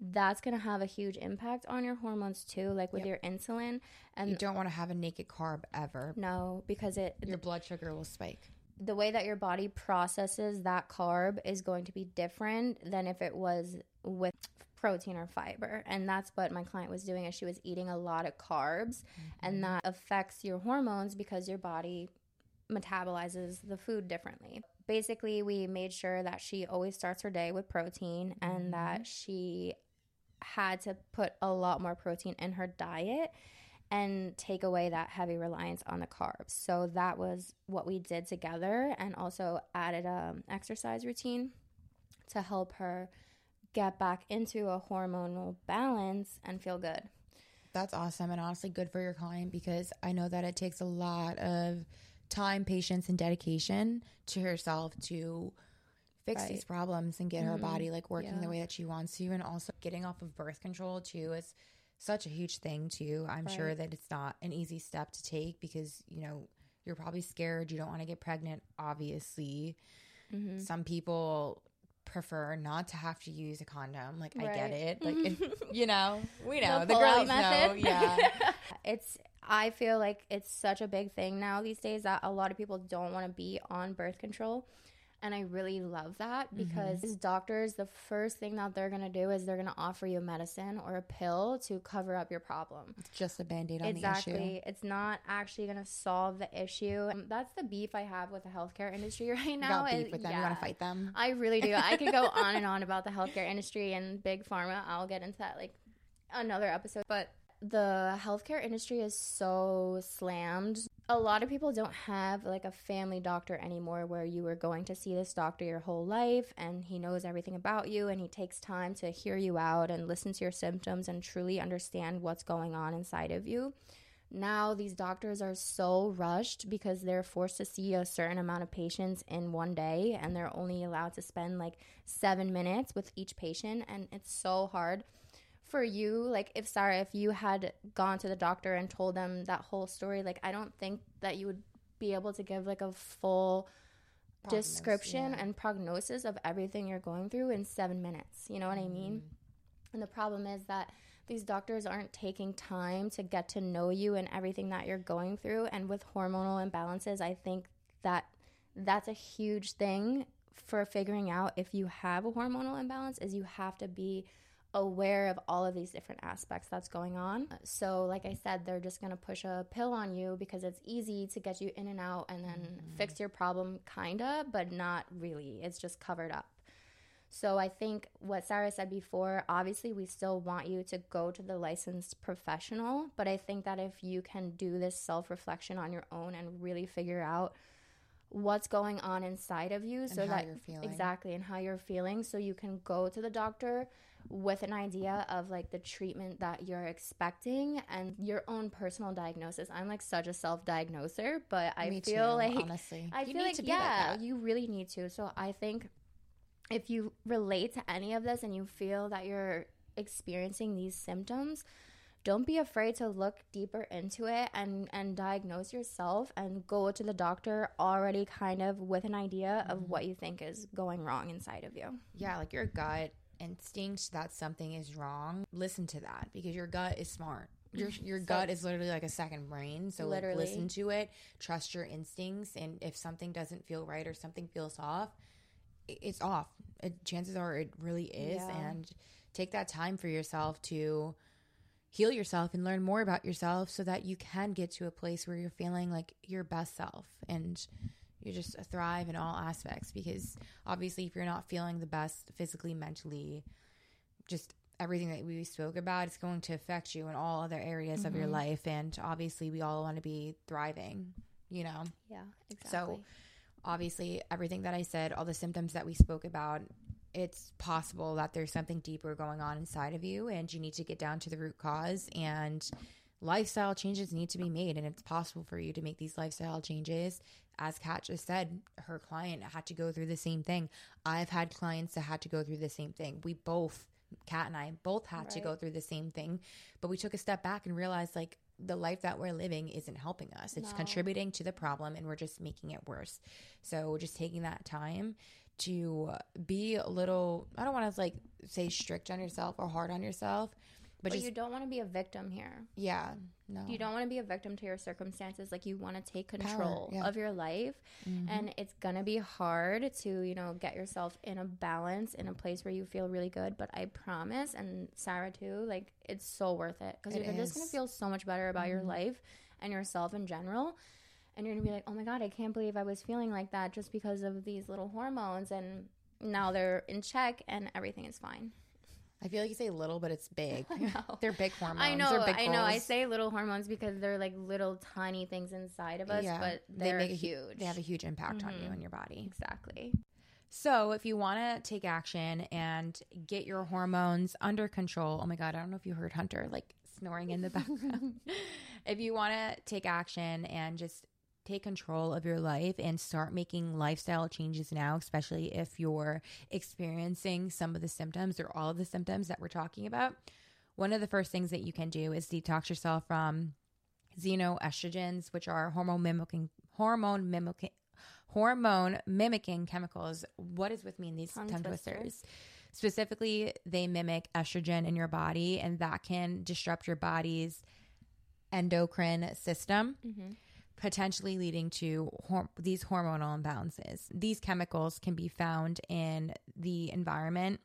that's going to have a huge impact on your hormones too, like with Yep. your insulin. And you don't want to have a naked carb ever. no, because it Your blood sugar will spike. the way that your body processes that carb is going to be different than if it was with protein or fiber and that's what my client was doing is she was eating a lot of carbs and mm-hmm. that affects your hormones because your body metabolizes the food differently. Basically we made sure that she always starts her day with protein and mm-hmm. that she had to put a lot more protein in her diet and take away that heavy reliance on the carbs. So that was what we did together and also added a exercise routine to help her get back into a hormonal balance and feel good. That's awesome and honestly good for your client because I know that it takes a lot of time, patience, and dedication to herself to fix Right. these problems and get her Mhm. body like working the way that she wants to and also getting off of birth control too is such a huge thing too. I'm sure that it's not an easy step to take because, you know, you're probably scared, you don't want to get pregnant obviously. Mm-hmm. Some people prefer not to have to use a condom. Like I get it. Like it, you know, we know the, pull-out girls know. Yeah. it's I feel like it's such a big thing now these days that a lot of people don't want to be on birth control. And I really love that mm-hmm. because as doctors, the first thing that they're gonna do is they're gonna offer you a medicine or a pill to cover up your problem. It's just a band-aid on the issue. exactly. It's not actually gonna solve the issue. And that's the beef I have with the healthcare industry right You now. got beef with them. You want to fight them. I really do. I could go on and on about the healthcare industry and big pharma. I'll get into that like another episode. But the healthcare industry is so slammed. A lot of people don't have like a family doctor anymore where you were going to see this doctor your whole life and he knows everything about you and he takes time to hear you out and listen to your symptoms and truly understand what's going on inside of you. Now these doctors are so rushed because they're forced to see a certain amount of patients in one day and they're only allowed to spend like 7 minutes with each patient and it's so hard for you like if Sarah if you had gone to the doctor and told them that whole story like I don't think that you would be able to give like a full Prognosis, description yeah. and prognosis of everything you're going through in 7 minutes you know what I mean Mm-hmm. and the problem is that these doctors aren't taking time to get to know you and everything that you're going through. And with hormonal imbalances, I think that that's a huge thing for figuring out if you have a hormonal imbalance is you have to be aware of all of these different aspects that's going on. So like I said, they're just going to push a pill on you because it's easy to get you in and out and then mm-hmm. fix your problem kind of, but not really. It's just covered up. So I think what Sarah said before, obviously we still want you to go to the licensed professional, but I think that if you can do this self-reflection on your own and really figure out what's going on inside of you so how that you're feeling. exactly and how you're feeling so you can go to the doctor with an idea of like the treatment that you're expecting and your own personal diagnosis. I'm like such a self-diagnoser, but I Me feel too, like honestly, I You feel need like to be like yeah, that. you really need to. So I think if you relate to any of this and you feel that you're experiencing these symptoms, don't be afraid to look deeper into it and and diagnose yourself and go to the doctor already kind of with an idea Mm-hmm. of what you think is going wrong inside of you. Yeah, like your gut instinct that something is wrong. Listen to that because your gut is smart. Your your gut is literally like a second brain. So Literally. listen to it, trust your instincts, and if something doesn't feel right or something feels off, it's off. It, chances are it really is, Yeah. and take that time for yourself to heal yourself and learn more about yourself so that you can get to a place where you're feeling like your best self and you just thrive in all aspects because obviously if you're not feeling the best physically mentally just everything that we spoke about it's going to affect you in all other areas of your Mhm. life and obviously we all want to be thriving you know Yeah, exactly. so obviously everything that i said all the symptoms that we spoke about it's possible that there's something deeper going on inside of you and you need to get down to the root cause and lifestyle changes need to be made and it's possible for you to make these lifestyle changes. As kat just said her client had to go through the same thing. I've had clients that had to go through the same thing. We both kat and i both had to go through the same thing but we took a step back and realized like the life that we're living isn't helping us. It's No. contributing to the problem and we're just making it worse. So just taking that time to be a little I don't want to like say strict on yourself or hard on yourself, but, But just you don't want to be a victim here. yeah, no. You don't want to be a victim to your circumstances. Like you want to take control yeah. of your life. Mhm. And it's going to be hard to, you know, get yourself in a balance in a place where you feel really good. But I promise, and Sarah too, like it's so worth it because you're just going to feel so much better about your Mhm. life and yourself in general. And you're going to be like, oh my God, I can't believe I was feeling like that just because of these little hormones. And now they're in check and everything is fine. I feel like you say little, but it's big. I know. They're big hormones. I know, I know. I say little hormones because they're like little tiny things inside of us, Yeah, but they they're make a hu- huge. They have a huge impact on you Mhm. and your body. exactly. So, if you want to take action and get your hormones under control, oh my God, I don't know if you heard Hunter like snoring in the background. if you want to take action and just take control of your life and start making lifestyle changes now, especially if you're experiencing some of the symptoms or all of the symptoms that we're talking about, one of the first things that you can do is detox yourself from xenoestrogens, which are hormone mimicking hormone mimicking hormone mimicking chemicals. What is with me in these Tongue tongue, twister. twisters? Specifically, they mimic estrogen in your body, and that can disrupt your body's endocrine system, Mm-hmm. Potentially leading to hor- these hormonal imbalances. These chemicals can be found in the environment,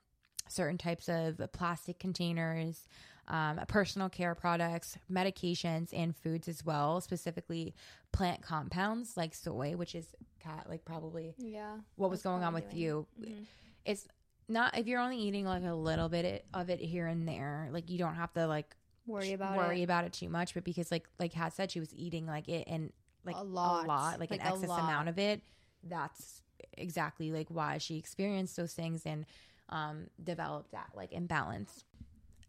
certain types of plastic containers, um, personal care products, medications, and foods as well, specifically plant compounds like soy, which is Kat like probably Yeah. what was going on with doing you. Mhm. It's not if you're only eating like a little bit of it here and there, like you don't have to like Worry about worry it. about it too much. But because like like Kat said, she was eating like it and like A a lot. lot, like, Like an excess lot. amount of it. That's exactly like why she experienced those things and um, developed that like imbalance.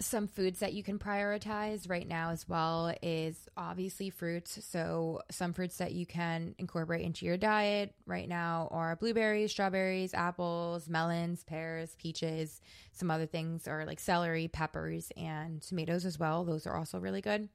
Some foods that you can prioritize right now as well is obviously fruits. So, some fruits that you can incorporate into your diet right now are blueberries, strawberries, apples, melons, pears, peaches. Some other things are like celery, peppers, and tomatoes as well. Those are also really good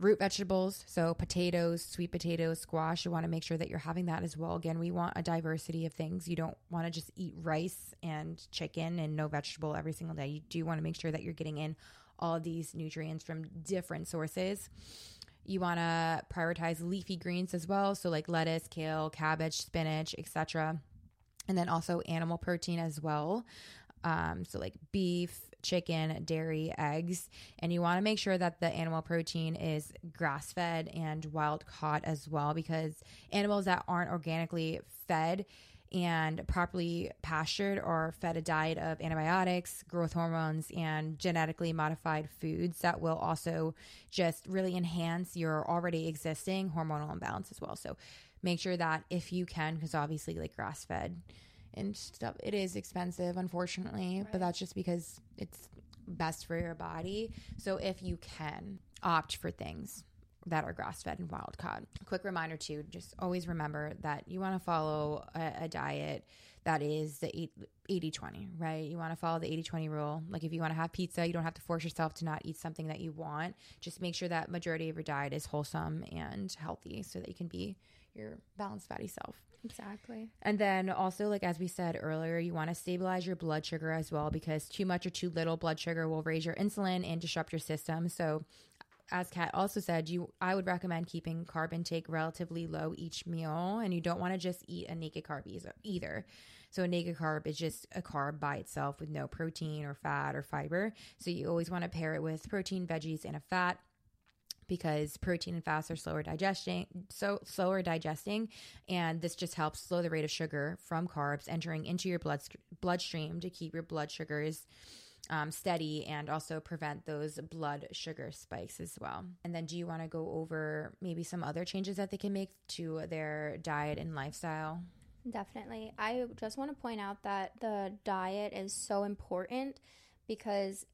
root vegetables so potatoes sweet potatoes squash. You want to make sure that you're having that as well. Again we want a diversity of things. You don't want to just eat rice and chicken and no vegetable every single day. You do want to make sure that you're getting in all these nutrients from different sources. You want to prioritize leafy greens as well so like lettuce kale cabbage spinach etc and then also animal protein as well. Um, so like beef chicken dairy eggs and you want to make sure that the animal protein is grass fed and wild caught as well because animals that aren't organically fed and properly pastured or fed a diet of antibiotics, growth hormones, and genetically modified foods that will also just really enhance your already existing hormonal imbalance as well. So make sure that if you can, because obviously, like grass fed and stuff, it is expensive, unfortunately, but that's just because it's best for your body. So if you can opt for things that are grass fed and wild caught. Quick reminder too, just always remember that you want to follow a, a diet that is the 80 20, right? You want to follow the 80 20 rule. Like if you want to have pizza, you don't have to force yourself to not eat something that you want. Just make sure that majority of your diet is wholesome and healthy so that you can be your balanced fatty self. Exactly. And then also, like as we said earlier, you want to stabilize your blood sugar as well because too much or too little blood sugar will raise your insulin and disrupt your system. So, as Kat also said, you I would recommend keeping carb intake relatively low each meal, and you don't want to just eat a naked carb either. So a naked carb is just a carb by itself with no protein or fat or fiber. So you always want to pair it with protein, veggies, and a fat because protein and fats are slower digesting so slower digesting and this just helps slow the rate of sugar from carbs entering into your blood bloodstream to keep your blood sugars um, steady and also prevent those blood sugar spikes as well. And then, do you want to go over maybe some other changes that they can make to their diet and lifestyle? Definitely. I just want to point out that the diet is so important because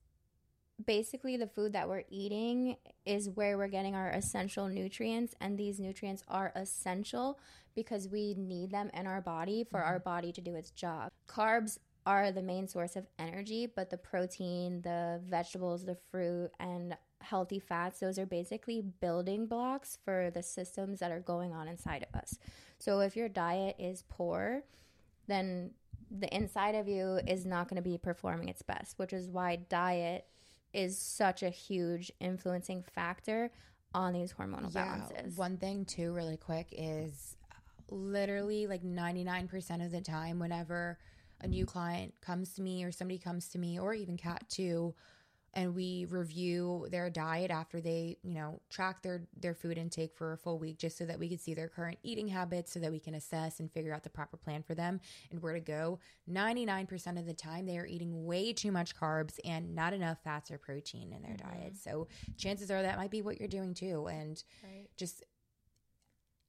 basically the food that we're eating is where we're getting our essential nutrients and these nutrients are essential because we need them in our body for our mm-hmm. body to do its job. Carbs are the main source of energy, but the protein, the vegetables, the fruit and healthy fats, those are basically building blocks for the systems that are going on inside of us. So if your diet is poor, then the inside of you is not going to be performing its best, which is why diet is such a huge influencing factor on these hormonal balances. One thing too, really quick, is literally like ninety nine percent of the time, whenever a new client comes to me or somebody comes to me, or even Kat too, and we review their diet after they, you know, track their their food intake for a full week just so that we can see their current eating habits so that we can assess and figure out the proper plan for them and where to go. 99% of the time they are eating way too much carbs and not enough fats or protein in their mm-hmm. diet. So chances are that might be what you're doing too and right. just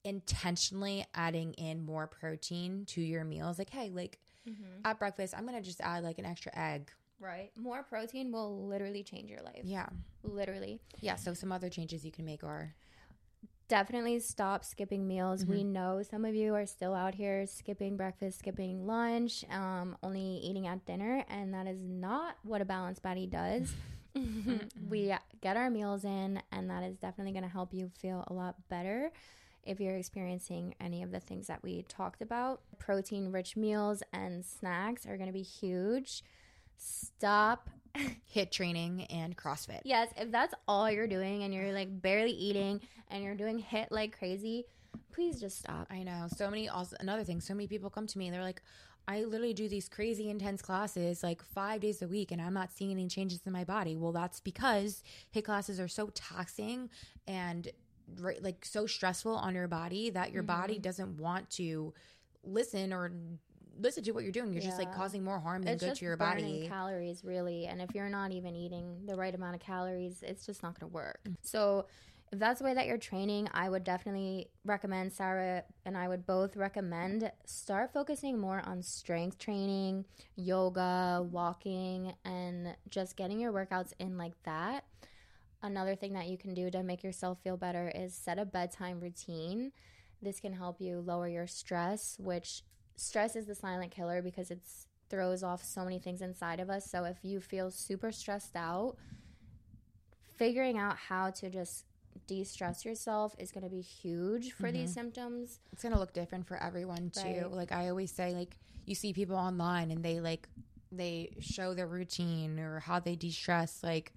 intentionally adding in more protein to your meals like hey, like mm-hmm. at breakfast I'm going to just add like an extra egg Right. More protein will literally change your life. Yeah. Literally. Yeah. So some other changes you can make are definitely stop skipping meals. Mm-hmm. We know some of you are still out here skipping breakfast, skipping lunch, um, only eating at dinner, and that is not what a balanced body does. we get our meals in, and that is definitely going to help you feel a lot better if you're experiencing any of the things that we talked about. Protein rich meals and snacks are going to be huge stop HIIT training and CrossFit. Yes, if that's all you're doing and you're like barely eating and you're doing HIIT like crazy, please just stop. I know. So many also another thing, so many people come to me, they're like, I literally do these crazy intense classes like five days a week and I'm not seeing any changes in my body. Well, that's because HIIT classes are so taxing and right, like so stressful on your body that your mm-hmm. body doesn't want to listen or listen to what you're doing. You're yeah. just like causing more harm than it's good to your body. Calories, really, and if you're not even eating the right amount of calories, it's just not going to work. Mm. So. If that's the way that you're training, I would definitely recommend Sarah and I would both recommend start focusing more on strength training, yoga, walking, and just getting your workouts in like that. Another thing that you can do to make yourself feel better is set a bedtime routine. This can help you lower your stress, which stress is the silent killer because it throws off so many things inside of us. So if you feel super stressed out, figuring out how to just de-stress yourself is going to be huge for mm-hmm. these symptoms. It's going to look different for everyone too. Right. Like I always say like you see people online and they like they show their routine or how they de-stress like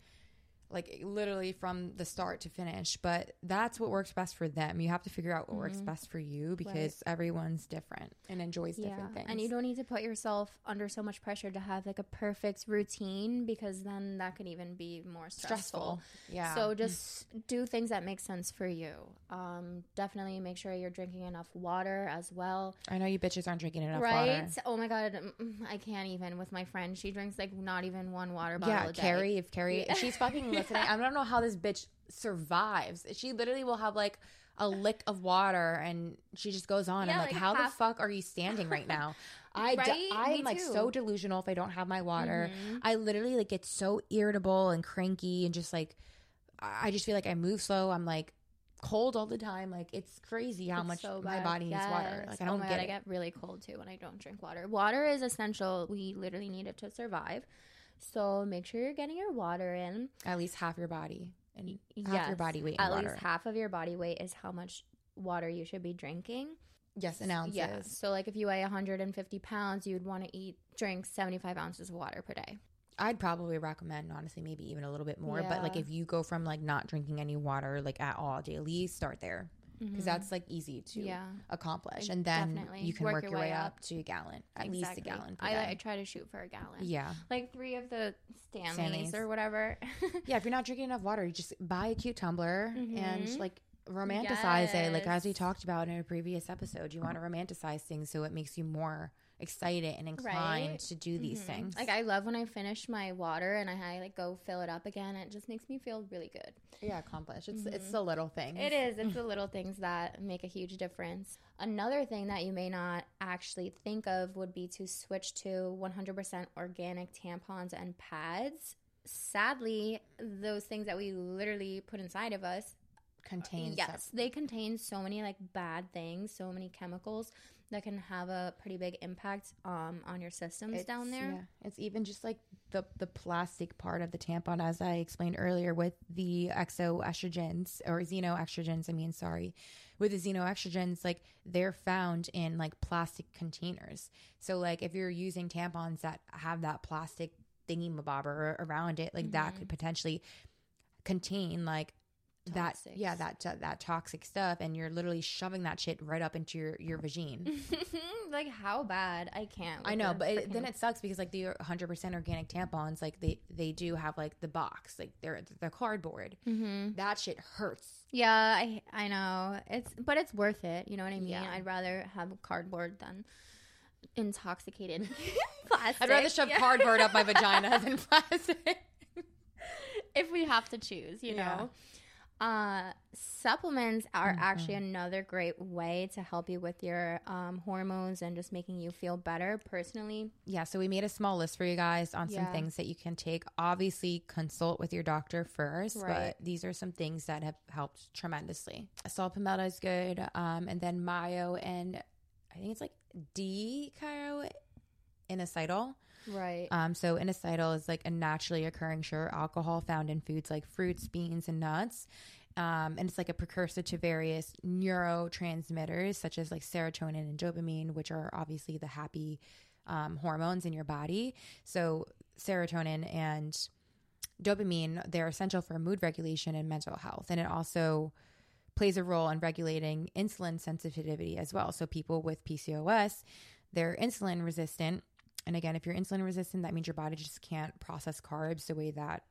like literally from the start to finish. But that's what works best for them. You have to figure out what mm-hmm. works best for you because right. everyone's different and enjoys yeah. different things. And you don't need to put yourself under so much pressure to have like a perfect routine because then that can even be more stressful. stressful. Yeah. So just do things that make sense for you. Um, definitely make sure you're drinking enough water as well. I know you bitches aren't drinking enough right? water. Oh my god, mm, mm, I can't even with my friend. She drinks like not even one water bottle. Yeah, Carrie. If Carrie, she's fucking listening. I don't know how this bitch survives. She literally will have like a lick of water and she just goes on. Yeah, I'm like, like how half- the fuck are you standing right now? I right? d- I am like so delusional if I don't have my water. Mm-hmm. I literally like get so irritable and cranky and just like I just feel like I move slow. I'm like cold all the time. Like it's crazy how it's much so my body yes. needs water. Like I don't oh get God, I get really cold too when I don't drink water. Water is essential. We literally need it to survive. So make sure you're getting your water in. At least half your body and half yes, your body weight. At water. least half of your body weight is how much water you should be drinking. Yes, in ounces. Yes. So like if you weigh 150 pounds, you would want to eat drink 75 ounces of water per day. I'd probably recommend honestly maybe even a little bit more. Yeah. But like if you go from like not drinking any water like at all daily, start there because mm-hmm. that's like easy to yeah. accomplish, and then Definitely. you can work, work your, your, way, up. up to a gallon, at exactly. least a gallon. I, I, try to shoot for a gallon. Yeah, like three of the Stanleys, Stanleys. or whatever. yeah, if you're not drinking enough water, you just buy a cute tumbler mm-hmm. and like romanticize yes. it. Like as we talked about in a previous episode, you want to romanticize things so it makes you more excited and inclined right? to do these mm-hmm. things. Like I love when I finish my water and I, I, like go fill it up again. It just makes me feel really good. Yeah, accomplished. It's mm-hmm. it's the little things. It is. It's the little things that make a huge difference. Another thing that you may not actually think of would be to switch to 100% organic tampons and pads. Sadly, those things that we literally put inside of us yes, they contain so many like bad things, so many chemicals that can have a pretty big impact um, on your systems down there. Yeah. It's even just like the the plastic part of the tampon, as I explained earlier, with the exoestrogens or xenoestrogens. I mean, sorry, with the xenoestrogens, like they're found in like plastic containers. So like if you're using tampons that have that plastic thingy mabobber around it, like that Mm-hmm. could potentially contain like that Toxics. yeah that that toxic stuff and you're literally shoving that shit right up into your your vagine like how bad? I can't. I know, but it, then it sucks because like the 100% organic tampons, like they they do have like the box, like they're the cardboard. Mhm. That shit hurts. Yeah, I I know it's, but it's worth it. You know what I mean? Yeah. I'd rather have cardboard than intoxicated plastic. I'd rather shove Yeah. cardboard up my vagina than plastic. if we have to choose, you Yeah. know. Uh, supplements are Mm-hmm. actually another great way to help you with your um, hormones and just making you feel better. Personally, Yeah, so we made a small list for you guys on some things that you can take. Obviously, consult with your doctor first, Right. but these are some things that have helped tremendously. Saw palmetto is good, um, and then myo and I think it's like D chiro inositol. Right? Um, so inositol is like a naturally occurring sugar alcohol found in foods like fruits, beans, and nuts. Um, and it's like a precursor to various neurotransmitters such as like serotonin and dopamine, which are obviously the happy um, hormones in your body. So serotonin and dopamine, they're essential for mood regulation and mental health. And it also plays a role in regulating insulin sensitivity as well. So people with PCOS, they're insulin resistant. And again, if you're insulin resistant, that means your body just can't process carbs the way that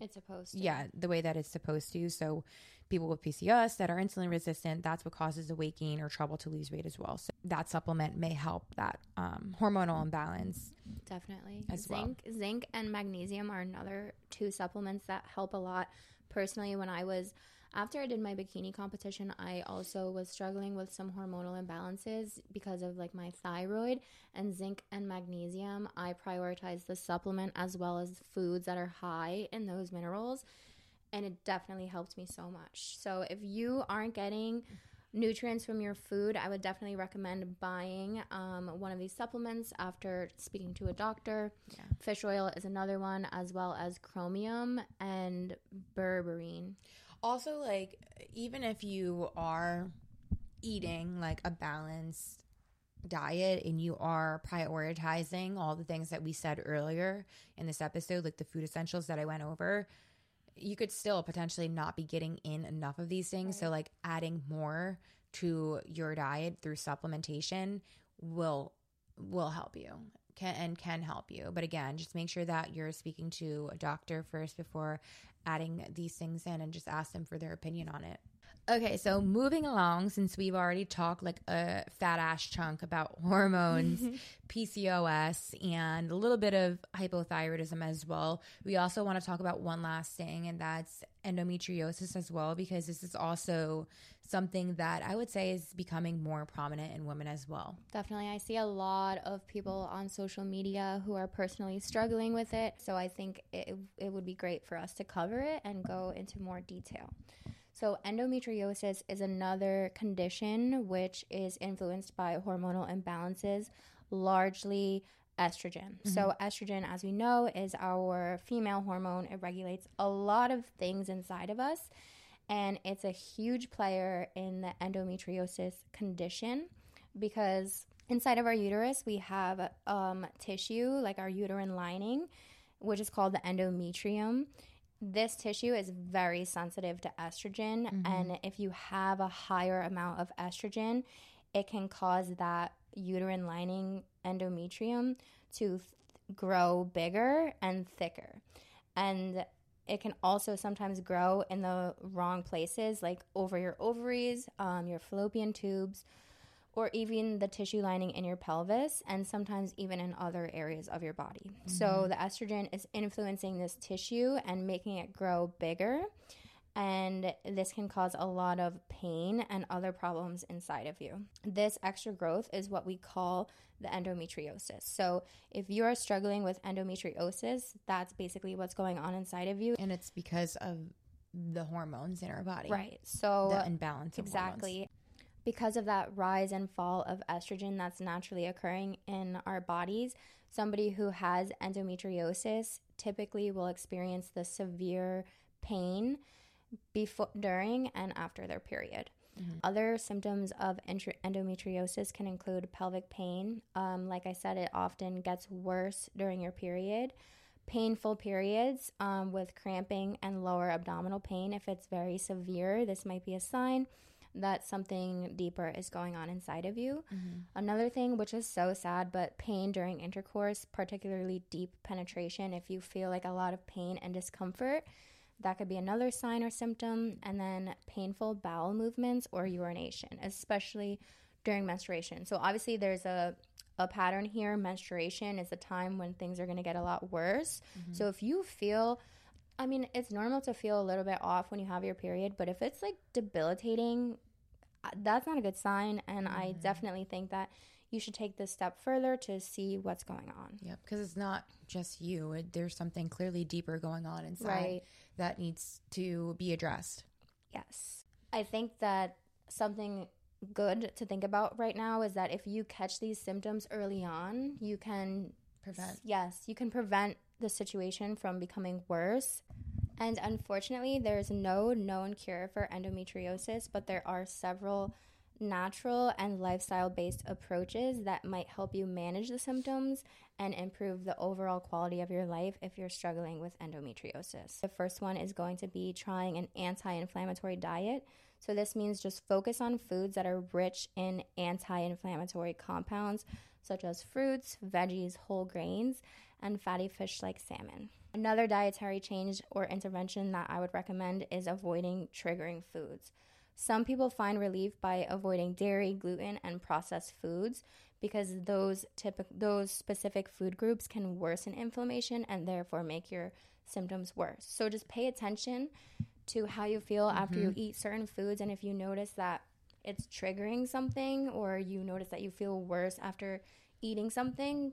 it's supposed to. yeah, the way that it's supposed to. So people with PCOS that are insulin resistant, that's what causes the weight gain or trouble to lose weight as well. So that supplement may help that um, hormonal imbalance. definitely. As well. zinc, zinc, and magnesium are another two supplements that help a lot. Personally, when I was after I did my bikini competition, I also was struggling with some hormonal imbalances because of like my thyroid and zinc and magnesium. I prioritize the supplement as well as foods that are high in those minerals, and it definitely helped me so much. So if you aren't getting nutrients from your food, I would definitely recommend buying um, one of these supplements after speaking to a doctor. Yeah. Fish oil is another one, as well as chromium and berberine. Also, like, even if you are eating like a balanced diet and you are prioritizing all the things that we said earlier in this episode, like the food essentials that I went over, you could still potentially not be getting in enough of these things. So, like, adding more to your diet through supplementation will will help you can and can help you but again just make sure that you're speaking to a doctor first before adding these things in and just ask them for their opinion on it okay so moving along since we've already talked like a fat ass chunk about hormones mm-hmm. pcos and a little bit of hypothyroidism as well we also want to talk about one last thing and that's endometriosis as well because this is also something that i would say is becoming more prominent in women as well Definitely. I see a lot of people on social media who are personally struggling with it. So I think it, it would be great for us to cover it and go into more detail. So, endometriosis is another condition which is influenced by hormonal imbalances, largely estrogen. So, estrogen, as we know, is our female hormone. It regulates a lot of things inside of us, and it's a huge player in the endometriosis condition because inside of our uterus we have um, tissue like our uterine lining which is called the endometrium this tissue is very sensitive to estrogen and if you have a higher amount of estrogen it can cause that uterine lining endometrium to th- grow bigger and thicker. And it can also sometimes grow in the wrong places like over your ovaries um, your fallopian tubes or even the tissue lining in your pelvis, and sometimes even in other areas of your body. So, mm-hmm. the estrogen is influencing this tissue and making it grow bigger. And this can cause a lot of pain and other problems inside of you. This extra growth is what we call the endometriosis. So, if you are struggling with endometriosis, that's basically what's going on inside of you. and it's because of the hormones in our body. Right. So The imbalance of exactly because of that rise and fall of estrogen that's naturally occurring in our bodies somebody who has endometriosis typically will experience the severe pain before during and after their period. Mhm. other symptoms of endometriosis can include pelvic pain. Um, like i said it often gets worse during your period. Painful periods um, with cramping and lower abdominal pain. If it's very severe this might be a sign that something deeper is going on inside of you. Mhm. Another thing, which is so sad, but pain during intercourse, particularly deep penetration, if you feel like a lot of pain and discomfort, that could be another sign or symptom. And then painful bowel movements or urination, especially during menstruation. So obviously, there's a a pattern here. Menstruation is a time when things are going to get a lot worse. So if you feel I mean, it's normal to feel a little bit off when you have your period, but if it's like debilitating, that's not a good sign. And I Mhm. definitely think that you should take this step further to see what's going on. Yep, because it's not just you. It, there's something clearly deeper going on inside Right. that needs to be addressed. Yes. I think that something good to think about right now is that if you catch these symptoms early on, you can Prevent. Yes, you can prevent the situation from becoming worse. And unfortunately, there's no known cure for endometriosis, but there are several natural and lifestyle based approaches that might help you manage the symptoms and improve the overall quality of your life if you're struggling with endometriosis. The first one is going to be trying an anti inflammatory diet. So, this means just focus on foods that are rich in anti inflammatory compounds such as fruits, veggies, whole grains, and fatty fish like salmon. Another dietary change or intervention that I would recommend is avoiding triggering foods. Some people find relief by avoiding dairy, gluten, and processed foods because those typic- those specific food groups can worsen inflammation and therefore make your symptoms worse. So just pay attention to how you feel after you mm-hmm. eat certain foods and if you notice that it's triggering something or you notice that you feel worse after eating something,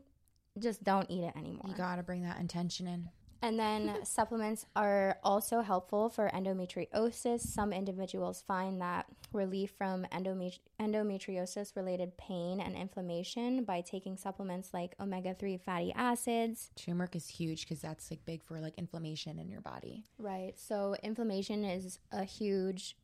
just don't eat it anymore. You got to bring that intention in. And then supplements are also helpful for endometriosis. Some individuals find that relief from endomet- endometriosis related pain and inflammation by taking supplements like omega 3 fatty acids. Turmeric is huge because that's like big for like inflammation in your body. Right. So, inflammation is a huge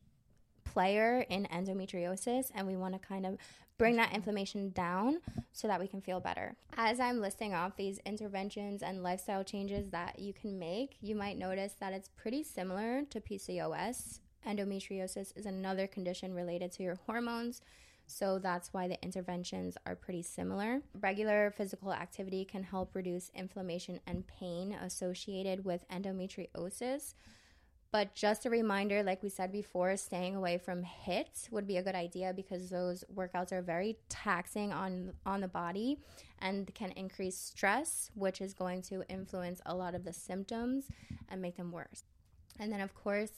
player in endometriosis, and we want to kind of bring that inflammation down so that we can feel better. As I'm listing off these interventions and lifestyle changes that you can make, you might notice that it's pretty similar to PCOS. Endometriosis is another condition related to your hormones. So that's why the interventions are pretty similar. Regular physical activity can help reduce inflammation and pain associated with endometriosis. But just a reminder, like we said before, staying away from HIIT would be a good idea because those workouts are very taxing on on the body and can increase stress, which is going to influence a lot of the symptoms and make them worse. And then, of course,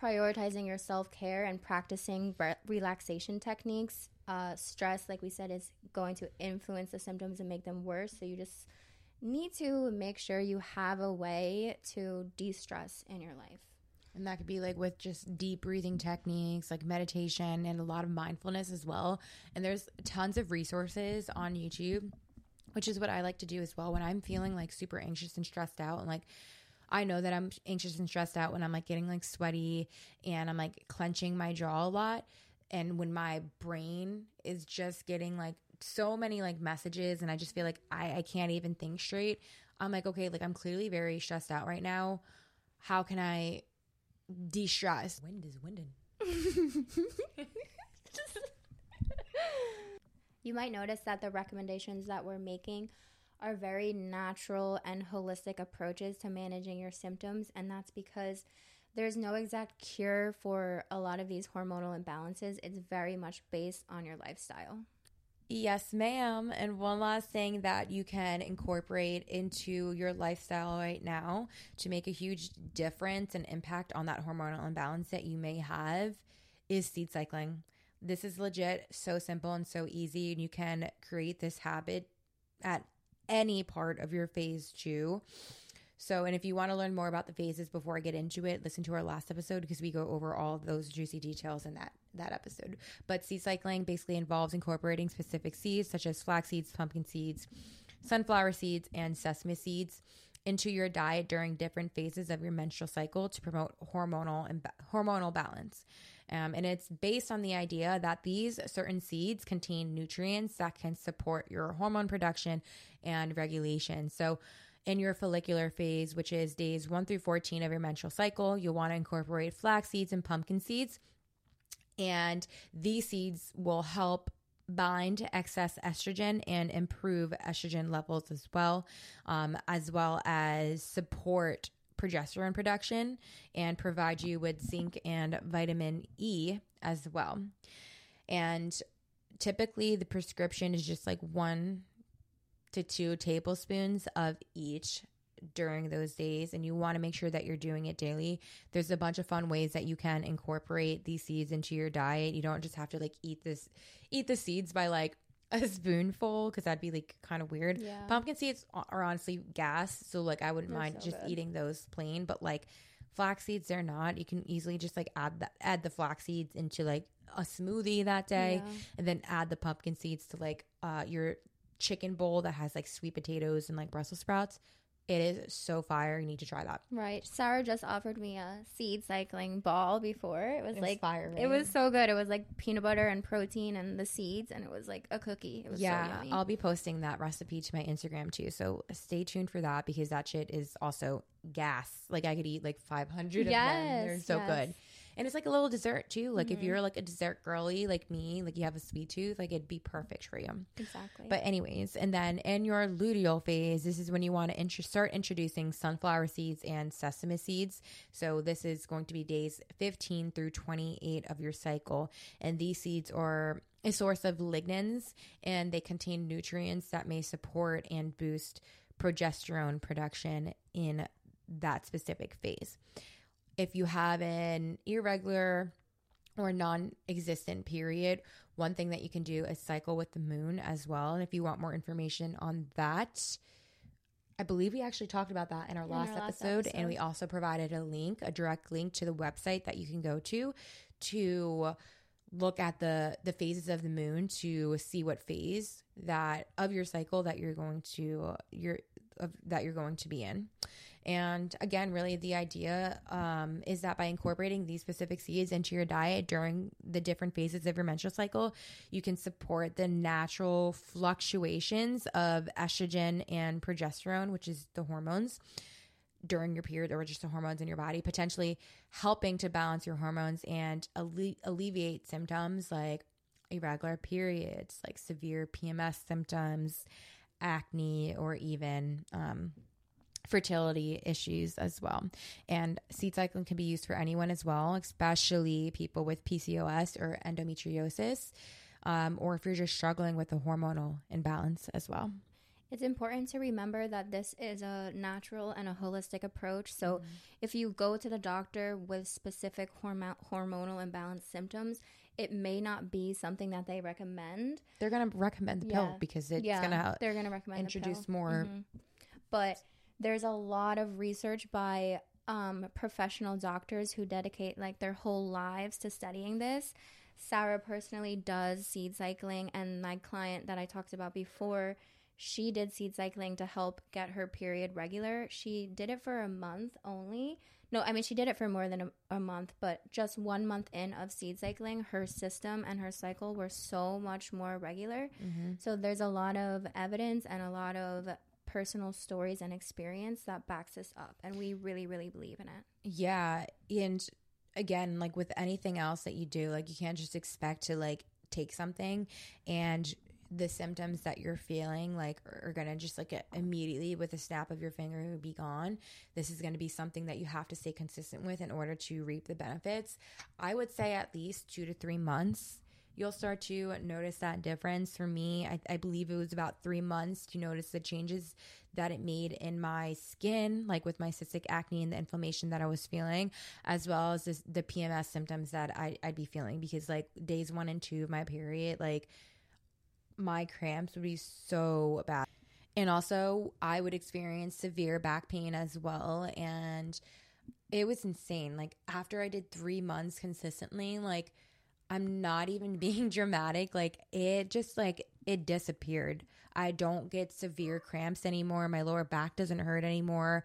prioritizing your self care and practicing re- relaxation techniques. Uh, stress, like we said, is going to influence the symptoms and make them worse. So you just need to make sure you have a way to de stress in your life. And that could be like with just deep breathing techniques, like meditation, and a lot of mindfulness as well. And there's tons of resources on YouTube, which is what I like to do as well when I'm feeling like super anxious and stressed out. And like, I know that I'm anxious and stressed out when I'm like getting like sweaty and I'm like clenching my jaw a lot. And when my brain is just getting like so many like messages and I just feel like I, I can't even think straight, I'm like, okay, like I'm clearly very stressed out right now. How can I de-stress. Wind is winding. you might notice that the recommendations that we're making are very natural and holistic approaches to managing your symptoms, and that's because there's no exact cure for a lot of these hormonal imbalances. It's very much based on your lifestyle. Yes, ma'am. And one last thing that you can incorporate into your lifestyle right now to make a huge difference and impact on that hormonal imbalance that you may have is seed cycling. This is legit so simple and so easy, and you can create this habit at any part of your phase two. So, and if you want to learn more about the phases before I get into it, listen to our last episode because we go over all those juicy details in that that episode. But seed cycling basically involves incorporating specific seeds such as flax seeds, pumpkin seeds, sunflower seeds, and sesame seeds into your diet during different phases of your menstrual cycle to promote hormonal and hormonal balance. Um, and it's based on the idea that these certain seeds contain nutrients that can support your hormone production and regulation. So, in your follicular phase, which is days 1 through 14 of your menstrual cycle, you'll want to incorporate flax seeds and pumpkin seeds. And these seeds will help bind excess estrogen and improve estrogen levels as well, um, as well as support progesterone production and provide you with zinc and vitamin E as well. And typically, the prescription is just like one to two tablespoons of each during those days and you want to make sure that you're doing it daily there's a bunch of fun ways that you can incorporate these seeds into your diet you don't just have to like eat this eat the seeds by like a spoonful because that'd be like kind of weird Yeah. pumpkin seeds are honestly gas so like i wouldn't They're mind so just good. eating those plain but like flax seeds they're not you can easily just like add that add the flax seeds into like a smoothie that day Yeah. and then add the pumpkin seeds to like uh your chicken bowl that has like sweet potatoes and like Brussels sprouts. It is so fire. You need to try that. Right. Sarah just offered me a seed cycling ball before. It was like fire. it was so good. It was like peanut butter and protein and the seeds and it was like a cookie. It was yeah, so yummy. I'll be posting that recipe to my Instagram too. So stay tuned for that because that shit is also gas. Like I could eat like 500 of them. They're so yes. good. And it's like a little dessert too. Like if Mhm. you're like a dessert girly like me, like you have a sweet tooth, like it'd be perfect for you. exactly. But anyways, and then in your luteal phase, this is when you want to int- start introducing sunflower seeds and sesame seeds. So this is going to be days 15 through 28 of your cycle, and these seeds are a source of lignans, and they contain nutrients that may support and boost progesterone production in that specific phase. If you have an irregular or non existent period, one thing that you can do is cycle with the moon as well. And if you want more information on that, I believe we actually talked about that in our, In last, our last episode, and we also provided a link, a direct link to the website that you can go to to look at the the phases of the moon to see what phase that of your cycle that you're going to you're of, that you're going to be in. And again, really, the idea um, is that by incorporating these specific seeds into your diet during the different phases of your menstrual cycle, you can support the natural fluctuations of estrogen and progesterone, which is the hormones during your period or just the hormones in your body, potentially helping to balance your hormones and alle- alleviate symptoms like irregular periods, like severe PMS symptoms, acne, or even um, fertility issues as well. And seed cycling can be used for anyone as well, especially people with PCOS or endometriosis, um, or if you're just struggling with a hormonal imbalance as well. It's important to remember that this is a natural and a holistic approach. So, Mm-hmm. if you go to the doctor with specific hormo- hormonal imbalance symptoms, it may not be something that they recommend. They're going to recommend the pill because it's yeah, going to they're going to recommend introduce more. Mhm. But there's a lot of research by um, professional doctors who dedicate like their whole lives to studying this. Sarah personally does seed cycling, and my client that I talked about before, she did seed cycling to help get her period regular. She did it for a month only. No, I mean, she did it for more than a, a month, but just one month in of seed cycling, her system and her cycle were so much more regular. Mhm. So there's a lot of evidence and a lot of personal stories and experience that backs us up. And we really, really believe in it. Yeah. And again, like with anything else that you do, like you can't just expect to like take something and the symptoms that you're feeling like are, gonna just like immediately with a snap of your finger be gone. This is gonna be something that you have to stay consistent with in order to reap the benefits. I would say at least two to three months. You'll start to notice that difference. For me, I, I believe it was about three months to notice the changes that it made in my skin, like with my cystic acne and the inflammation that I was feeling, as well as this, the PMS symptoms that I, I'd be feeling. Because like days one and two of my period, like my cramps would be so bad. And also, I would experience severe back pain as well. And it was insane. Like, after I did three months consistently, like, I'm not even being dramatic. Like, it just like it disappeared. I don't get severe cramps anymore. My lower back doesn't hurt anymore.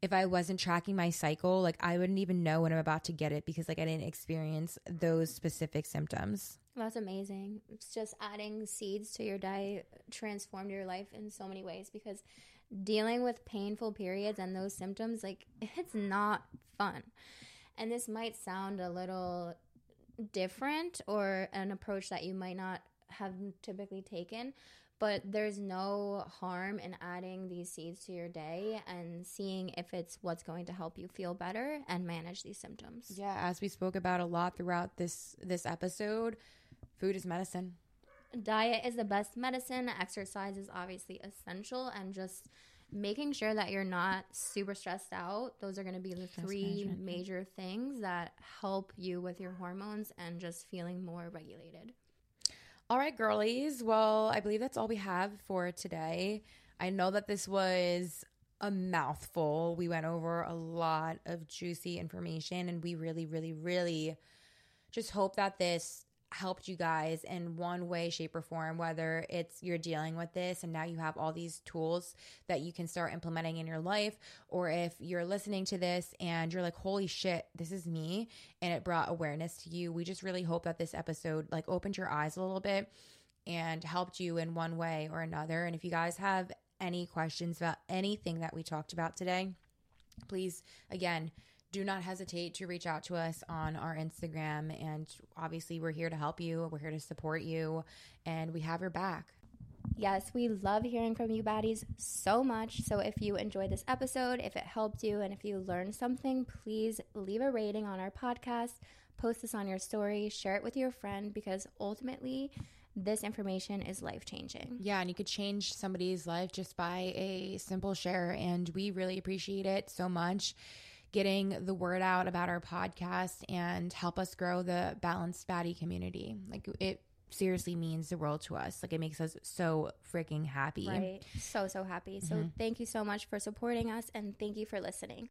If I wasn't tracking my cycle, like I wouldn't even know when I'm about to get it because like I didn't experience those specific symptoms. That's amazing. It's just adding seeds to your diet transformed your life in so many ways because dealing with painful periods and those symptoms, like, it's not fun. And this might sound a little different or an approach that you might not have typically taken, but there's no harm in adding these seeds to your day and seeing if it's what's going to help you feel better and manage these symptoms. Yeah, as we spoke about a lot throughout this this episode, food is medicine. Diet is the best medicine. Exercise is obviously essential and just making sure that you're not super stressed out. Those are going to be the Stress three major things that help you with your hormones and just feeling more regulated. All right, girlies. Well, I believe that's all we have for today. I know that this was a mouthful. We went over a lot of juicy information, and we really, really, really just hope that this helped you guys in one way, shape, or form, whether it's you're dealing with this and now you have all these tools that you can start implementing in your life, or if you're listening to this and you're like, holy shit, this is me, and it brought awareness to you. We just really hope that this episode like opened your eyes a little bit and helped you in one way or another. And if you guys have any questions about anything that we talked about today, please again do not hesitate to reach out to us on our Instagram. And obviously, we're here to help you, we're here to support you, and we have your back. Yes, we love hearing from you baddies so much. So if you enjoyed this episode, if it helped you, and if you learned something, please leave a rating on our podcast, post this on your story, share it with your friend because ultimately this information is life changing. Yeah, and you could change somebody's life just by a simple share. And we really appreciate it so much. Getting the word out about our podcast and help us grow the balanced baddie community. Like it seriously means the world to us. Like it makes us so freaking happy. Right. So, so happy. So, mm-hmm. thank you so much for supporting us and thank you for listening.